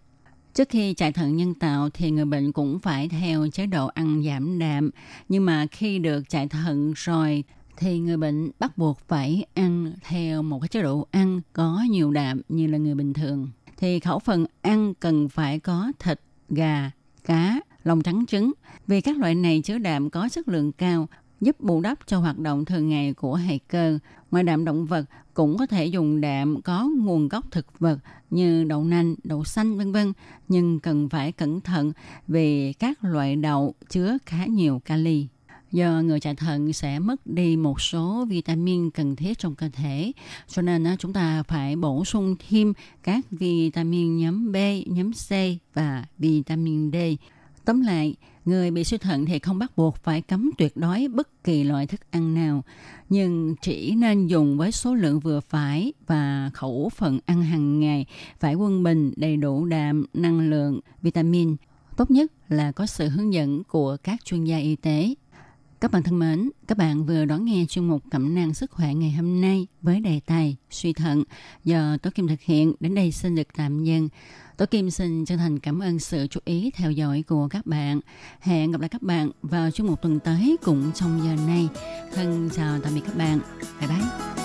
Trước khi chạy thận nhân tạo thì người bệnh cũng phải theo chế độ ăn giảm đạm. Nhưng mà khi được chạy thận rồi thì người bệnh bắt buộc phải ăn theo một cái chế độ ăn có nhiều đạm như là người bình thường. Thì khẩu phần ăn cần phải có thịt, gà, cá, lòng trắng trứng. Vì các loại này chứa đạm có chất lượng cao, giúp bù đắp cho hoạt động thường ngày của hệ cơ. Ngoài đạm động vật cũng có thể dùng đạm có nguồn gốc thực vật như đậu nành, đậu xanh vân vân, nhưng cần phải cẩn thận vì các loại đậu chứa khá nhiều kali. Do người chạy thận sẽ mất đi một số vitamin cần thiết trong cơ thể, cho nên chúng ta phải bổ sung thêm các vitamin nhóm B, nhóm C và vitamin D. Tóm lại, người bị suy thận thì không bắt buộc phải cấm tuyệt đối bất kỳ loại thức ăn nào, nhưng chỉ nên dùng với số lượng vừa phải và khẩu phần ăn hàng ngày phải quân bình đầy đủ đạm, năng lượng, vitamin. Tốt nhất là có sự hướng dẫn của các chuyên gia y tế. Các bạn thân mến, các bạn vừa đón nghe chuyên mục Cẩm nang sức khỏe ngày hôm nay với đề tài suy thận do Tố Kim thực hiện. Đến đây xin được tạm dừng. Tố Kim xin chân thành cảm ơn sự chú ý theo dõi của các bạn. Hẹn gặp lại các bạn vào chuyên mục tuần tới cũng trong giờ này. Thân chào tạm biệt các bạn. Bye bye.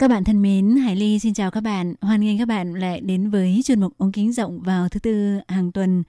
Các bạn thân mến, Hải Ly xin chào các bạn. Hoan nghênh các bạn lại đến với chuyên mục ống kính rộng vào thứ tư hàng tuần.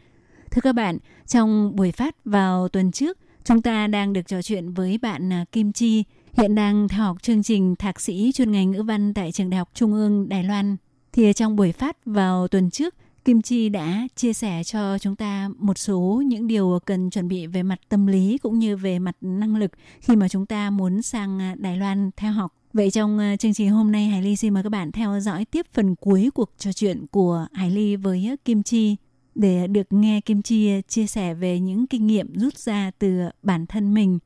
Thưa các bạn, trong buổi phát vào tuần trước, chúng ta đang được trò chuyện với bạn à, Kim Chi, hiện đang theo học chương trình thạc sĩ chuyên ngành ngữ văn tại trường Đại học Trung ương Đài Loan. Thì trong buổi phát vào tuần trước, Kim Chi đã chia sẻ cho chúng ta một số những điều cần chuẩn bị về mặt tâm lý cũng như về mặt năng lực khi mà chúng ta muốn sang à, Đài Loan theo học. Vậy trong ờ, chương trình hôm nay Hải Ly xin mời các bạn theo dõi tiếp phần cuối cuộc trò chuyện của Hải Ly với ờ, Kim Chi. Để được nghe Kim Chi ờ, chia sẻ về những kinh nghiệm rút ra từ bản thân mình.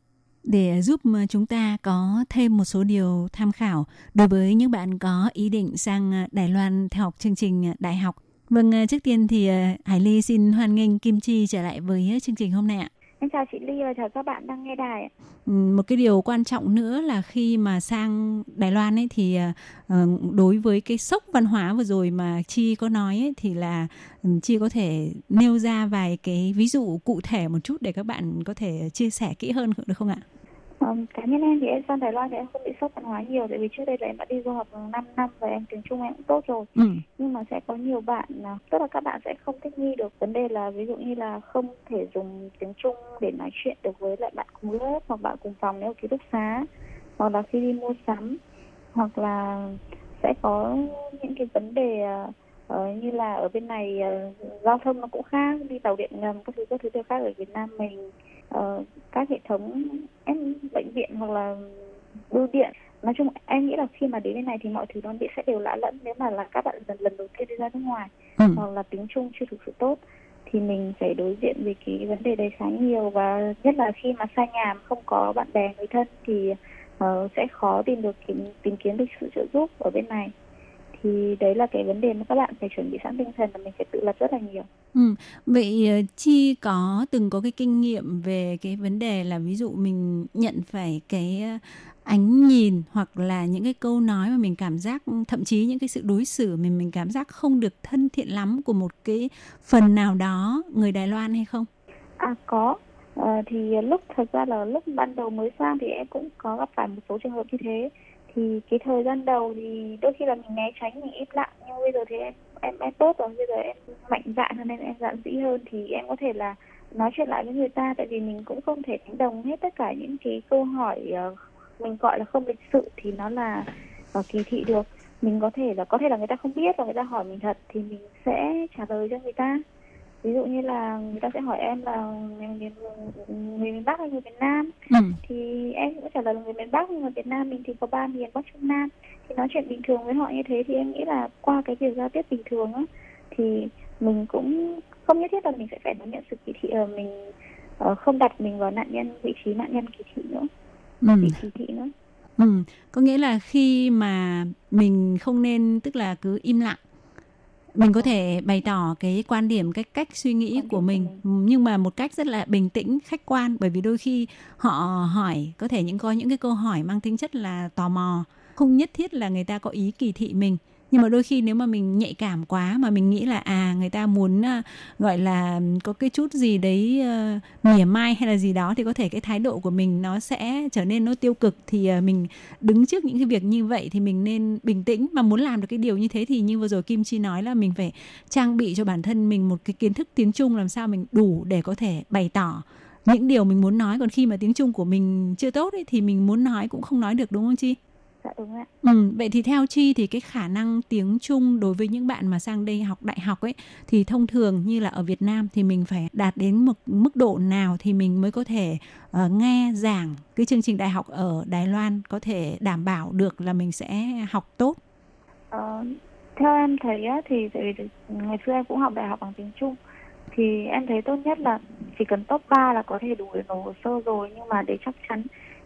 Để giúp chúng ta có thêm một số điều tham khảo đối với những bạn có ý định sang Đài Loan theo học chương trình đại học. Vâng, trước tiên thì Hải Ly xin hoan nghênh Kim Chi trở lại với chương trình hôm nay ạ. Em chào chị Ly và chào các bạn đang nghe đài. Ừ, một cái điều quan trọng nữa là khi mà sang Đài Loan ấy thì ờ, ờ, đối với cái sốc văn hóa vừa rồi mà Chi có nói ấy, thì là ừ, Chi có thể nêu ra vài cái ví dụ cụ thể một chút để các bạn có thể chia sẻ kỹ hơn được không ạ? Um, cá nhân em thì em sang Đài Loan thì em không bị sốc văn hóa nhiều tại vì trước đây là em đã đi du học 5 năm và em tiếng Trung em cũng tốt rồi. Ừ. Nhưng mà sẽ có nhiều bạn, tức là các bạn sẽ không thích nghi được vấn đề là ví dụ như là không thể dùng tiếng Trung để nói chuyện được với lại bạn cùng lớp hoặc bạn cùng phòng nếu ký túc xá hoặc là khi đi mua sắm hoặc là sẽ có những cái vấn đề uh, như là ở bên này uh, giao thông nó cũng khác đi tàu điện ngầm các thứ các thứ đều khác ở Việt Nam mình uh, các hệ thống em bệnh viện hoặc là bưu điện. Nói chung em nghĩ là khi mà đến bên này thì mọi thứ nó sẽ đều lạ lẫn nếu mà là các bạn lần lần đầu tiên đi ra nước ngoài ừ. hoặc là tiếng trung chưa thực sự tốt thì mình phải đối diện với cái vấn đề đấy khá nhiều. Và nhất là khi mà xa nhà không có bạn bè người thân thì uh, sẽ khó tìm được tìm, tìm kiếm được sự trợ giúp ở bên này thì đấy là cái vấn đề mà các bạn phải chuẩn bị sẵn tinh thần là mình phải tự lập rất là nhiều. Ừ. Vậy ờ, Chi có từng có cái kinh nghiệm về cái vấn đề là ví dụ mình nhận phải cái ờ, ánh nhìn hoặc là những cái câu nói mà mình cảm giác thậm chí những cái sự đối xử mình mình cảm giác không được thân thiện lắm của một cái phần nào đó người Đài Loan hay không? À có. À, thì lúc thật ra là lúc ban đầu mới sang thì em cũng có gặp phải một số trường hợp như thế thì cái thời gian đầu thì đôi khi là mình né tránh mình im lặng nhưng bây giờ thì em em em tốt rồi. Bây giờ em mạnh dạn hơn nên em dạn dĩ hơn. Thì em có thể là nói chuyện lại với người ta. Tại vì mình cũng không thể đánh đồng hết tất cả những cái câu hỏi uh, mình gọi là không lịch sự thì nó là uh, kỳ thị được. Mình có thể là có thể là người ta không biết và người ta hỏi mình thật thì mình sẽ trả lời cho người ta ví dụ như là người ta sẽ hỏi em là người miền người miền Bắc hay người miền Nam? Ừ. thì em cũng trả lời là người miền Bắc nhưng mà Việt Nam mình thì có ba miền Bắc Trung Nam. Thì nói chuyện bình thường với họ như thế thì em nghĩ là qua cái việc giao tiếp bình thường á thì mình cũng không nhất thiết là mình sẽ phải đón nhận sự kỳ thị ở ờ, mình uh, không đặt mình vào nạn nhân vị trí nạn nhân kỳ thị nữa. Ừ. bị kỳ thị nữa. Ừ, có nghĩa là khi mà mình không nên tức là cứ im lặng mình có thể bày tỏ cái quan điểm cái cách suy nghĩ của mình. Nhưng mà một cách rất là bình tĩnh khách quan. Bởi vì đôi khi họ hỏi có thể những có những cái câu hỏi mang tính chất là tò mò. Không nhất thiết là người ta có ý kỳ thị mình nhưng mà đôi khi nếu mà mình nhạy cảm quá mà mình nghĩ là à người ta muốn uh, gọi là có cái chút gì đấy uh, mỉa mai hay là gì đó thì có thể cái thái độ của mình nó sẽ trở nên nó tiêu cực thì uh, mình đứng trước những cái việc như vậy thì mình nên bình tĩnh mà muốn làm được cái điều như thế thì như vừa rồi Kim Chi nói là mình phải trang bị cho bản thân mình một cái kiến thức tiếng Trung làm sao mình đủ để có thể bày tỏ những điều mình muốn nói còn khi mà tiếng Trung của mình chưa tốt ấy, thì mình muốn nói cũng không nói được đúng không Chi? Dạ đúng ạ. Ừ, vậy thì theo Chi thì cái khả năng tiếng Trung đối với những bạn mà sang đây học đại học ấy thì thông thường như là ở Việt Nam thì mình phải đạt đến một mức độ nào thì mình mới có thể uh, nghe giảng cái chương trình đại học ở Đài Loan có thể đảm bảo được là mình sẽ học tốt. Uh, theo em thấy á, thì tại vì ngày xưa em cũng học đại học bằng tiếng Trung thì em thấy tốt nhất là chỉ cần top 3 là có thể đủ để nộp hồ sơ rồi nhưng mà để chắc chắn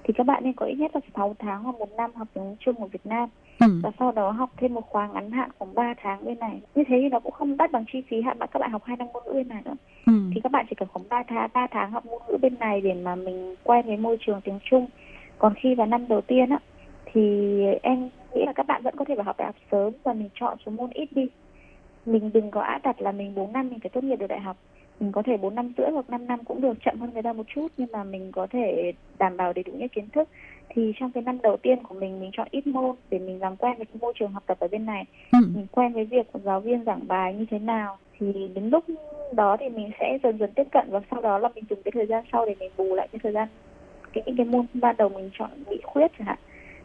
thì các bạn nên có ít nhất là 6 tháng hoặc một năm học tiếng Trung ở Việt Nam. Ừ. và sau đó học thêm một khóa ngắn hạn khoảng 3 tháng bên này. Như thế thì nó cũng không đắt bằng chi phí hạn bạn các bạn học hai năm ngôn ngữ bên này nữa. Ừ. thì các bạn chỉ cần khoảng 3 tháng 3 tháng học ngôn ngữ bên này để mà mình quen với môi trường tiếng Trung. Còn khi vào năm đầu tiên á thì em nghĩ là các bạn vẫn có thể vào học đại học sớm và mình chọn số môn ít đi. Mình đừng có áp đặt là mình 4 năm mình phải tốt nghiệp được đại học mình có thể 4 năm rưỡi hoặc 5 năm cũng được chậm hơn người ta một chút nhưng mà mình có thể đảm bảo đầy đủ những kiến thức. Thì trong cái năm đầu tiên của mình mình chọn ít môn để mình làm quen với cái môi trường học tập ở bên này. Ừ. mình quen với việc giáo viên giảng bài như thế nào. Thì đến lúc đó thì mình sẽ dần dần tiếp cận và sau đó là mình dùng cái thời gian sau để mình bù lại cái thời gian cái những cái môn ban đầu mình chọn bị khuyết chẳng hạn.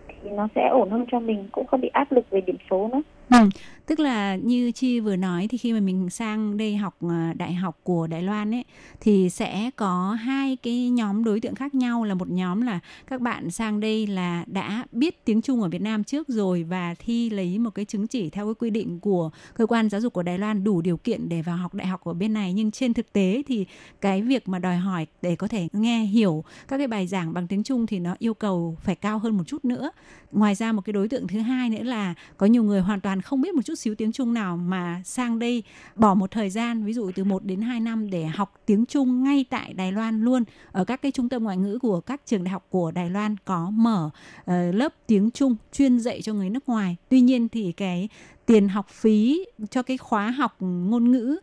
Thì nó sẽ ổn hơn cho mình cũng không bị áp lực về điểm số nữa Ừ, tức là như chi vừa nói thì khi mà mình sang đây học à, đại học của Đài Loan ấy thì sẽ có hai cái nhóm đối tượng khác nhau là một nhóm là các bạn sang đây là đã biết tiếng Trung ở Việt Nam trước rồi và thi lấy một cái chứng chỉ theo cái quy định của cơ quan giáo dục của Đài Loan đủ điều kiện để vào học đại học ở bên này nhưng trên thực tế thì cái việc mà đòi hỏi để có thể nghe hiểu các cái bài giảng bằng tiếng Trung thì nó yêu cầu phải cao hơn một chút nữa. Ngoài ra một cái đối tượng thứ hai nữa là có nhiều người hoàn toàn toàn không biết một chút xíu tiếng Trung nào mà sang đây bỏ một thời gian ví dụ từ 1 đến 2 năm để học tiếng Trung ngay tại Đài Loan luôn ở các cái trung tâm ngoại ngữ của các trường đại học của Đài Loan có mở uh, lớp tiếng Trung chuyên dạy cho người nước ngoài. Tuy nhiên thì cái tiền học phí cho cái khóa học ngôn ngữ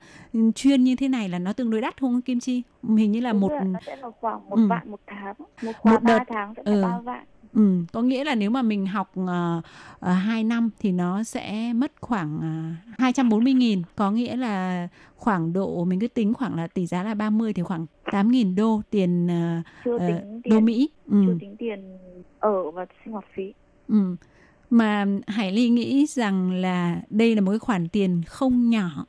chuyên như thế này là nó tương đối đắt không Kim Chi? Hình như là Đúng một rồi, nó sẽ là khoảng một ừ. vạn một tháng, một khóa một đợt, 3 tháng sẽ ừ. 3 vạn. Ừ, có nghĩa là nếu mà mình học uh, uh, 2 năm thì nó sẽ mất khoảng uh, 240 nghìn. Có nghĩa là khoảng độ, mình cứ tính khoảng là tỷ giá là 30 thì khoảng 8 nghìn đô tiền, uh, chưa tính uh, tiền, đô Mỹ. Ừ. Chưa tính tiền ở và sinh hoạt phí. Ừ. Mà Hải Ly nghĩ rằng là đây là một cái khoản tiền không nhỏ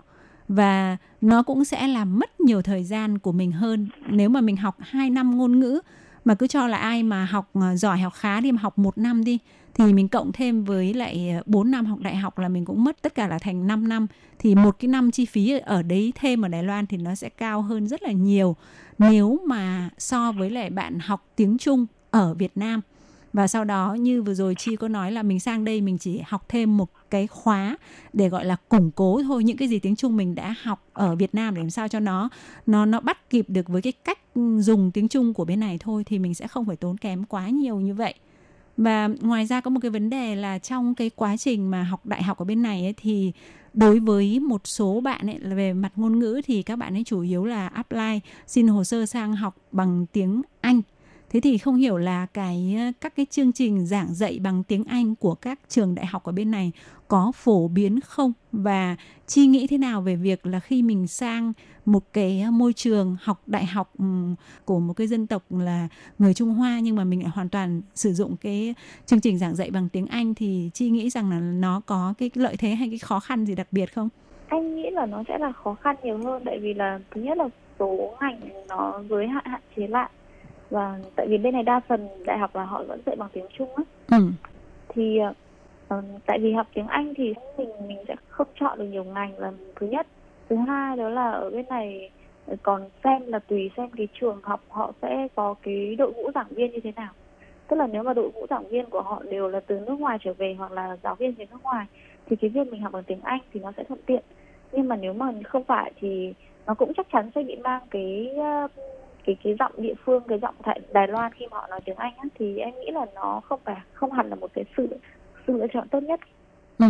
và nó cũng sẽ làm mất nhiều thời gian của mình hơn. Nếu mà mình học 2 năm ngôn ngữ mà cứ cho là ai mà học ờ, giỏi học khá đi, mà học một năm đi, thì mình cộng thêm với lại ờ, 4 năm học đại học là mình cũng mất tất cả là thành 5 năm. Thì một cái năm chi phí ở đấy thêm ở Đài Loan thì nó sẽ cao hơn rất là nhiều. Nếu mà so với lại bạn học tiếng Trung ở Việt Nam và sau đó như vừa rồi chi có nói là mình sang đây mình chỉ học thêm một cái khóa để gọi là củng cố thôi những cái gì tiếng Trung mình đã học ở Việt Nam để làm sao cho nó nó nó bắt kịp được với cái cách dùng tiếng Trung của bên này thôi thì mình sẽ không phải tốn kém quá nhiều như vậy. Và ngoài ra có một cái vấn đề là trong cái quá trình mà học đại học ở bên này ấy, thì đối với một số bạn ấy là về mặt ngôn ngữ thì các bạn ấy chủ yếu là apply xin hồ sơ sang học bằng tiếng Anh. Thế thì không hiểu là cái ờ, các cái chương trình giảng dạy bằng tiếng Anh của các trường đại học ở bên này có phổ biến không và chi nghĩ thế nào về việc là khi mình sang một cái ờ, môi trường học đại học ừ, của một cái dân tộc là người Trung Hoa nhưng mà mình lại hoàn toàn sử dụng cái chương trình giảng dạy bằng tiếng Anh thì chi nghĩ rằng là nó có cái lợi thế hay cái khó khăn gì đặc biệt không? Anh nghĩ là nó sẽ là khó khăn nhiều hơn, tại vì là, thứ nhất là số ngành nó giới hạn hạn chế lại và tại vì bên này đa phần đại học là họ vẫn dạy bằng tiếng Trung á. Ừ. thì uh, tại vì học tiếng Anh thì mình mình sẽ không chọn được nhiều ngành là thứ nhất. Thứ hai đó là ở bên này còn xem là tùy xem cái trường học họ sẽ có cái đội ngũ giảng viên như thế nào. Tức là nếu mà đội ngũ giảng viên của họ đều là từ nước ngoài trở về hoặc là giáo viên từ nước ngoài thì cái việc mình học bằng tiếng Anh thì nó sẽ thuận tiện. Nhưng mà nếu mà không phải thì nó cũng chắc chắn sẽ bị mang cái cái cái giọng địa phương cái giọng tại Đài Loan khi mà họ nói tiếng Anh á, thì em nghĩ là nó không phải không hẳn là một cái sự sự lựa chọn tốt nhất. Ừ.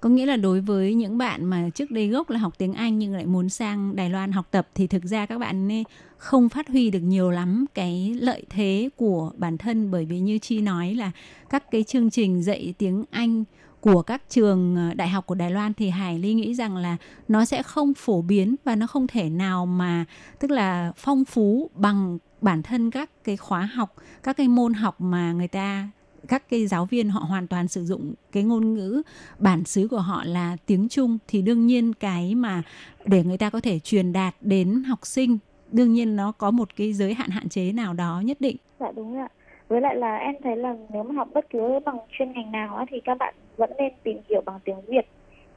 Có nghĩa là đối với những bạn mà trước đây gốc là học tiếng Anh nhưng lại muốn sang Đài Loan học tập thì thực ra các bạn nên không phát huy được nhiều lắm cái lợi thế của bản thân bởi vì như Chi nói là các cái chương trình dạy tiếng Anh của các trường ờ, đại học của Đài Loan thì Hải Ly nghĩ rằng là nó sẽ không phổ biến và nó không thể nào mà tức là phong phú bằng bản thân các cái khóa học, các cái môn học mà người ta các cái giáo viên họ hoàn toàn sử dụng cái ngôn ngữ bản xứ của họ là tiếng Trung thì đương nhiên cái mà để người ta có thể truyền đạt đến học sinh đương nhiên nó có một cái giới hạn hạn chế nào đó nhất định. Dạ đúng ạ với lại là em thấy là nếu mà học bất cứ bằng chuyên ngành nào á, thì các bạn vẫn nên tìm hiểu bằng tiếng Việt.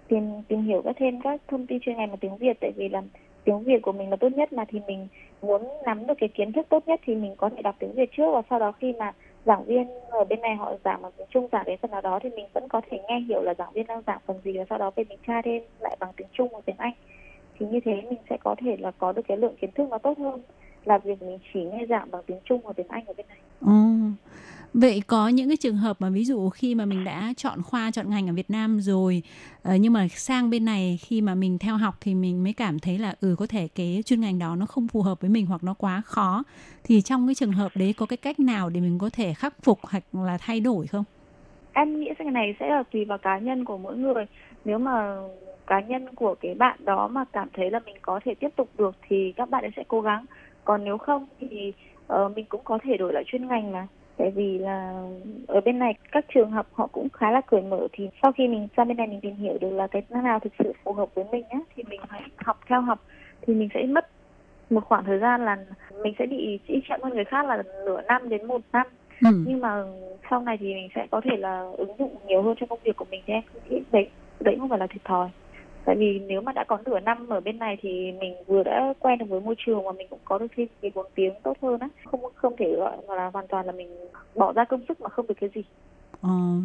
Tìm tìm hiểu các thêm các thông tin chuyên ngành bằng tiếng Việt tại vì là tiếng Việt của mình là tốt nhất mà thì mình muốn nắm được cái kiến thức tốt nhất thì mình có thể đọc tiếng Việt trước. Và sau đó khi mà giảng viên ở bên này họ giảng bằng tiếng Trung giảng đến phần nào đó thì mình vẫn có thể nghe hiểu là giảng viên đang giảng phần gì và sau đó bên mình tra thêm lại bằng tiếng Trung hoặc tiếng Anh. Thì như thế mình sẽ có thể là có được cái lượng kiến thức nó tốt hơn là việc mình chỉ nghe giảng bằng tiếng Trung hoặc tiếng Anh ở bên này. Ừ. Vậy có những cái trường hợp mà ví dụ khi mà mình đã chọn khoa chọn ngành ở Việt Nam rồi uh, nhưng mà sang bên này khi mà mình theo học thì mình mới cảm thấy là ừ có thể cái chuyên ngành đó nó không phù hợp với mình hoặc nó quá khó thì trong cái trường hợp đấy có cái cách nào để mình có thể khắc phục hoặc là thay đổi không? Em nghĩ cái này sẽ là tùy vào cá nhân của mỗi người. Nếu mà cá nhân của cái bạn đó mà cảm thấy là mình có thể tiếp tục được thì các bạn ấy sẽ cố gắng. Còn nếu không thì uh, mình cũng có thể đổi lại chuyên ngành mà. Tại vì là ở bên này các trường học họ cũng khá là cởi mở thì sau khi mình sang bên này mình tìm hiểu được là cái nào thực sự phù hợp với mình á thì mình hãy học theo học thì mình sẽ mất một khoảng thời gian là mình sẽ bị chỉ chậm hơn người khác là nửa năm đến một năm. Ừ. nhưng mà sau này thì mình sẽ có thể là ứng dụng nhiều hơn cho công việc của mình thì em nghĩ đấy đấy không phải là thiệt thòi tại vì nếu mà đã có nửa năm ở bên này thì mình vừa đã quen được với môi trường và mình cũng có được thêm cái vốn tiếng tốt hơn á. Không không thể gọi là hoàn toàn là mình bỏ ra công sức mà không được cái gì. Ờ.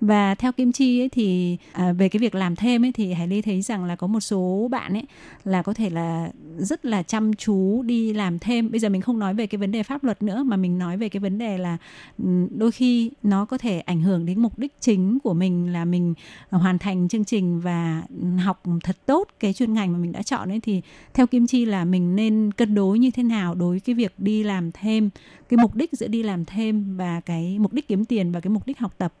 Và theo Kim Chi ấy thì à, về cái việc làm thêm ấy thì Hải Ly thấy rằng là có một số bạn ấy là có thể là rất là chăm chú đi làm thêm. Bây giờ mình không nói về cái vấn đề pháp luật nữa mà mình nói về cái vấn đề là ừ, đôi khi nó có thể ảnh hưởng đến mục đích chính của mình là mình hoàn thành chương trình và học thật tốt cái chuyên ngành mà mình đã chọn ấy thì theo Kim Chi là mình nên cân đối như thế nào đối cái việc đi làm thêm cái mục đích giữa đi làm thêm và cái mục đích kiếm tiền và cái mục đích học tập?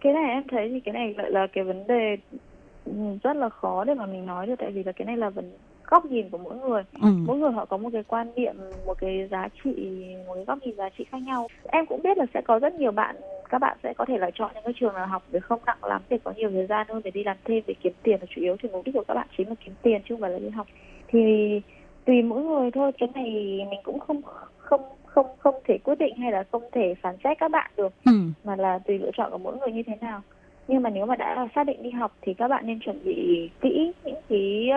Cái này em thấy thì cái này lại là cái vấn đề ừ, rất là khó để mà mình nói được tại vì là cái này là vấn góc nhìn của mỗi người. Ừ. mỗi người họ có một cái quan niệm một cái giá trị một cái góc nhìn giá trị khác nhau. Em cũng biết là sẽ có rất nhiều bạn các bạn sẽ có thể là chọn những cái trường là học để không nặng lắm để có nhiều thời gian hơn để đi làm thêm để kiếm tiền là chủ yếu thì mục đích của các bạn chính là kiếm tiền chứ không phải là đi học. Thì tùy mỗi người thôi cái này mình cũng không không không không thể quyết định hay là không thể phán xét các bạn được ừ. mà là tùy lựa chọn của mỗi người như thế nào. Nhưng mà nếu mà đã xác định đi học thì các bạn nên chuẩn bị kỹ những cái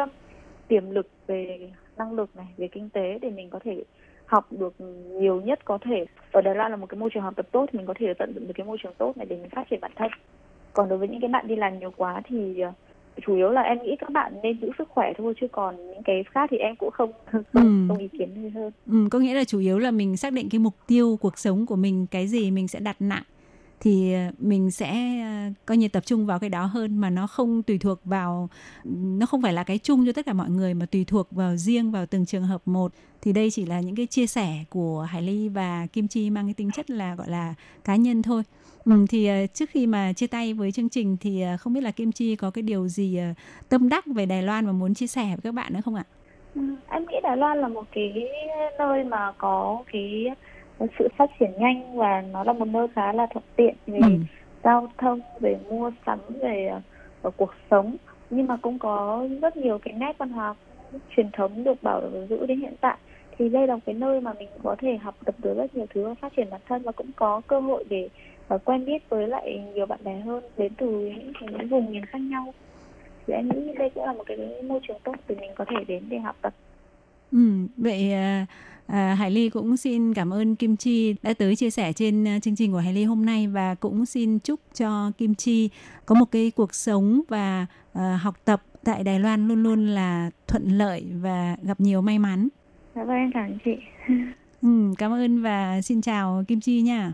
tiềm lực về năng lực này về kinh tế để mình có thể học được nhiều nhất có thể. Ở Đài Loan là một cái môi trường học tập tốt thì mình có thể tận dụng được cái môi trường tốt này để mình phát triển bản thân. Còn đối với những cái bạn đi làm nhiều quá thì ờ, chủ yếu là em nghĩ các bạn nên giữ sức khỏe thôi chứ còn những cái khác thì em cũng không không, ừ. không ý kiến hơn. Ừ, có nghĩa là chủ yếu là mình xác định cái mục tiêu cuộc sống của mình cái gì mình sẽ đặt nặng thì ờ, mình sẽ ờ, coi như tập trung vào cái đó hơn mà nó không tùy thuộc vào nó không phải là cái chung cho tất cả mọi người mà tùy thuộc vào riêng vào từng trường hợp một thì đây chỉ là những cái chia sẻ của Hải Ly và Kim Chi mang cái tính chất là gọi là cá nhân thôi. Ừ, thì uh, trước khi mà chia tay với chương trình thì uh, không biết là Kim Chi có cái điều gì uh, tâm đắc về Đài Loan mà muốn chia sẻ với các bạn nữa không ạ? Ừ, em nghĩ Đài Loan là một cái nơi mà có cái sự phát triển nhanh và nó là một nơi khá là thuận tiện về ừ. giao thông, về mua sắm, về uh, cuộc sống nhưng mà cũng có rất nhiều cái nét văn hóa truyền thống được bảo giữ đến hiện tại thì đây là một cái nơi mà mình có thể học tập được rất nhiều thứ và phát triển bản thân và cũng có cơ hội để và quen biết với lại nhiều bạn bè hơn đến từ những cái vùng miền khác nhau thì em nghĩ đây cũng là một cái môi trường tốt để mình có thể đến để học tập ừ, vậy à, à, Hải Ly cũng xin cảm ơn Kim Chi đã tới chia sẻ trên à, chương trình của Hải Ly hôm nay và cũng xin chúc cho Kim Chi có một cái cuộc sống và à, học tập tại Đài Loan luôn luôn là thuận lợi và gặp nhiều may mắn. Dạ vâng, em cảm ơn chị. ừ, cảm ơn và xin chào Kim Chi nha.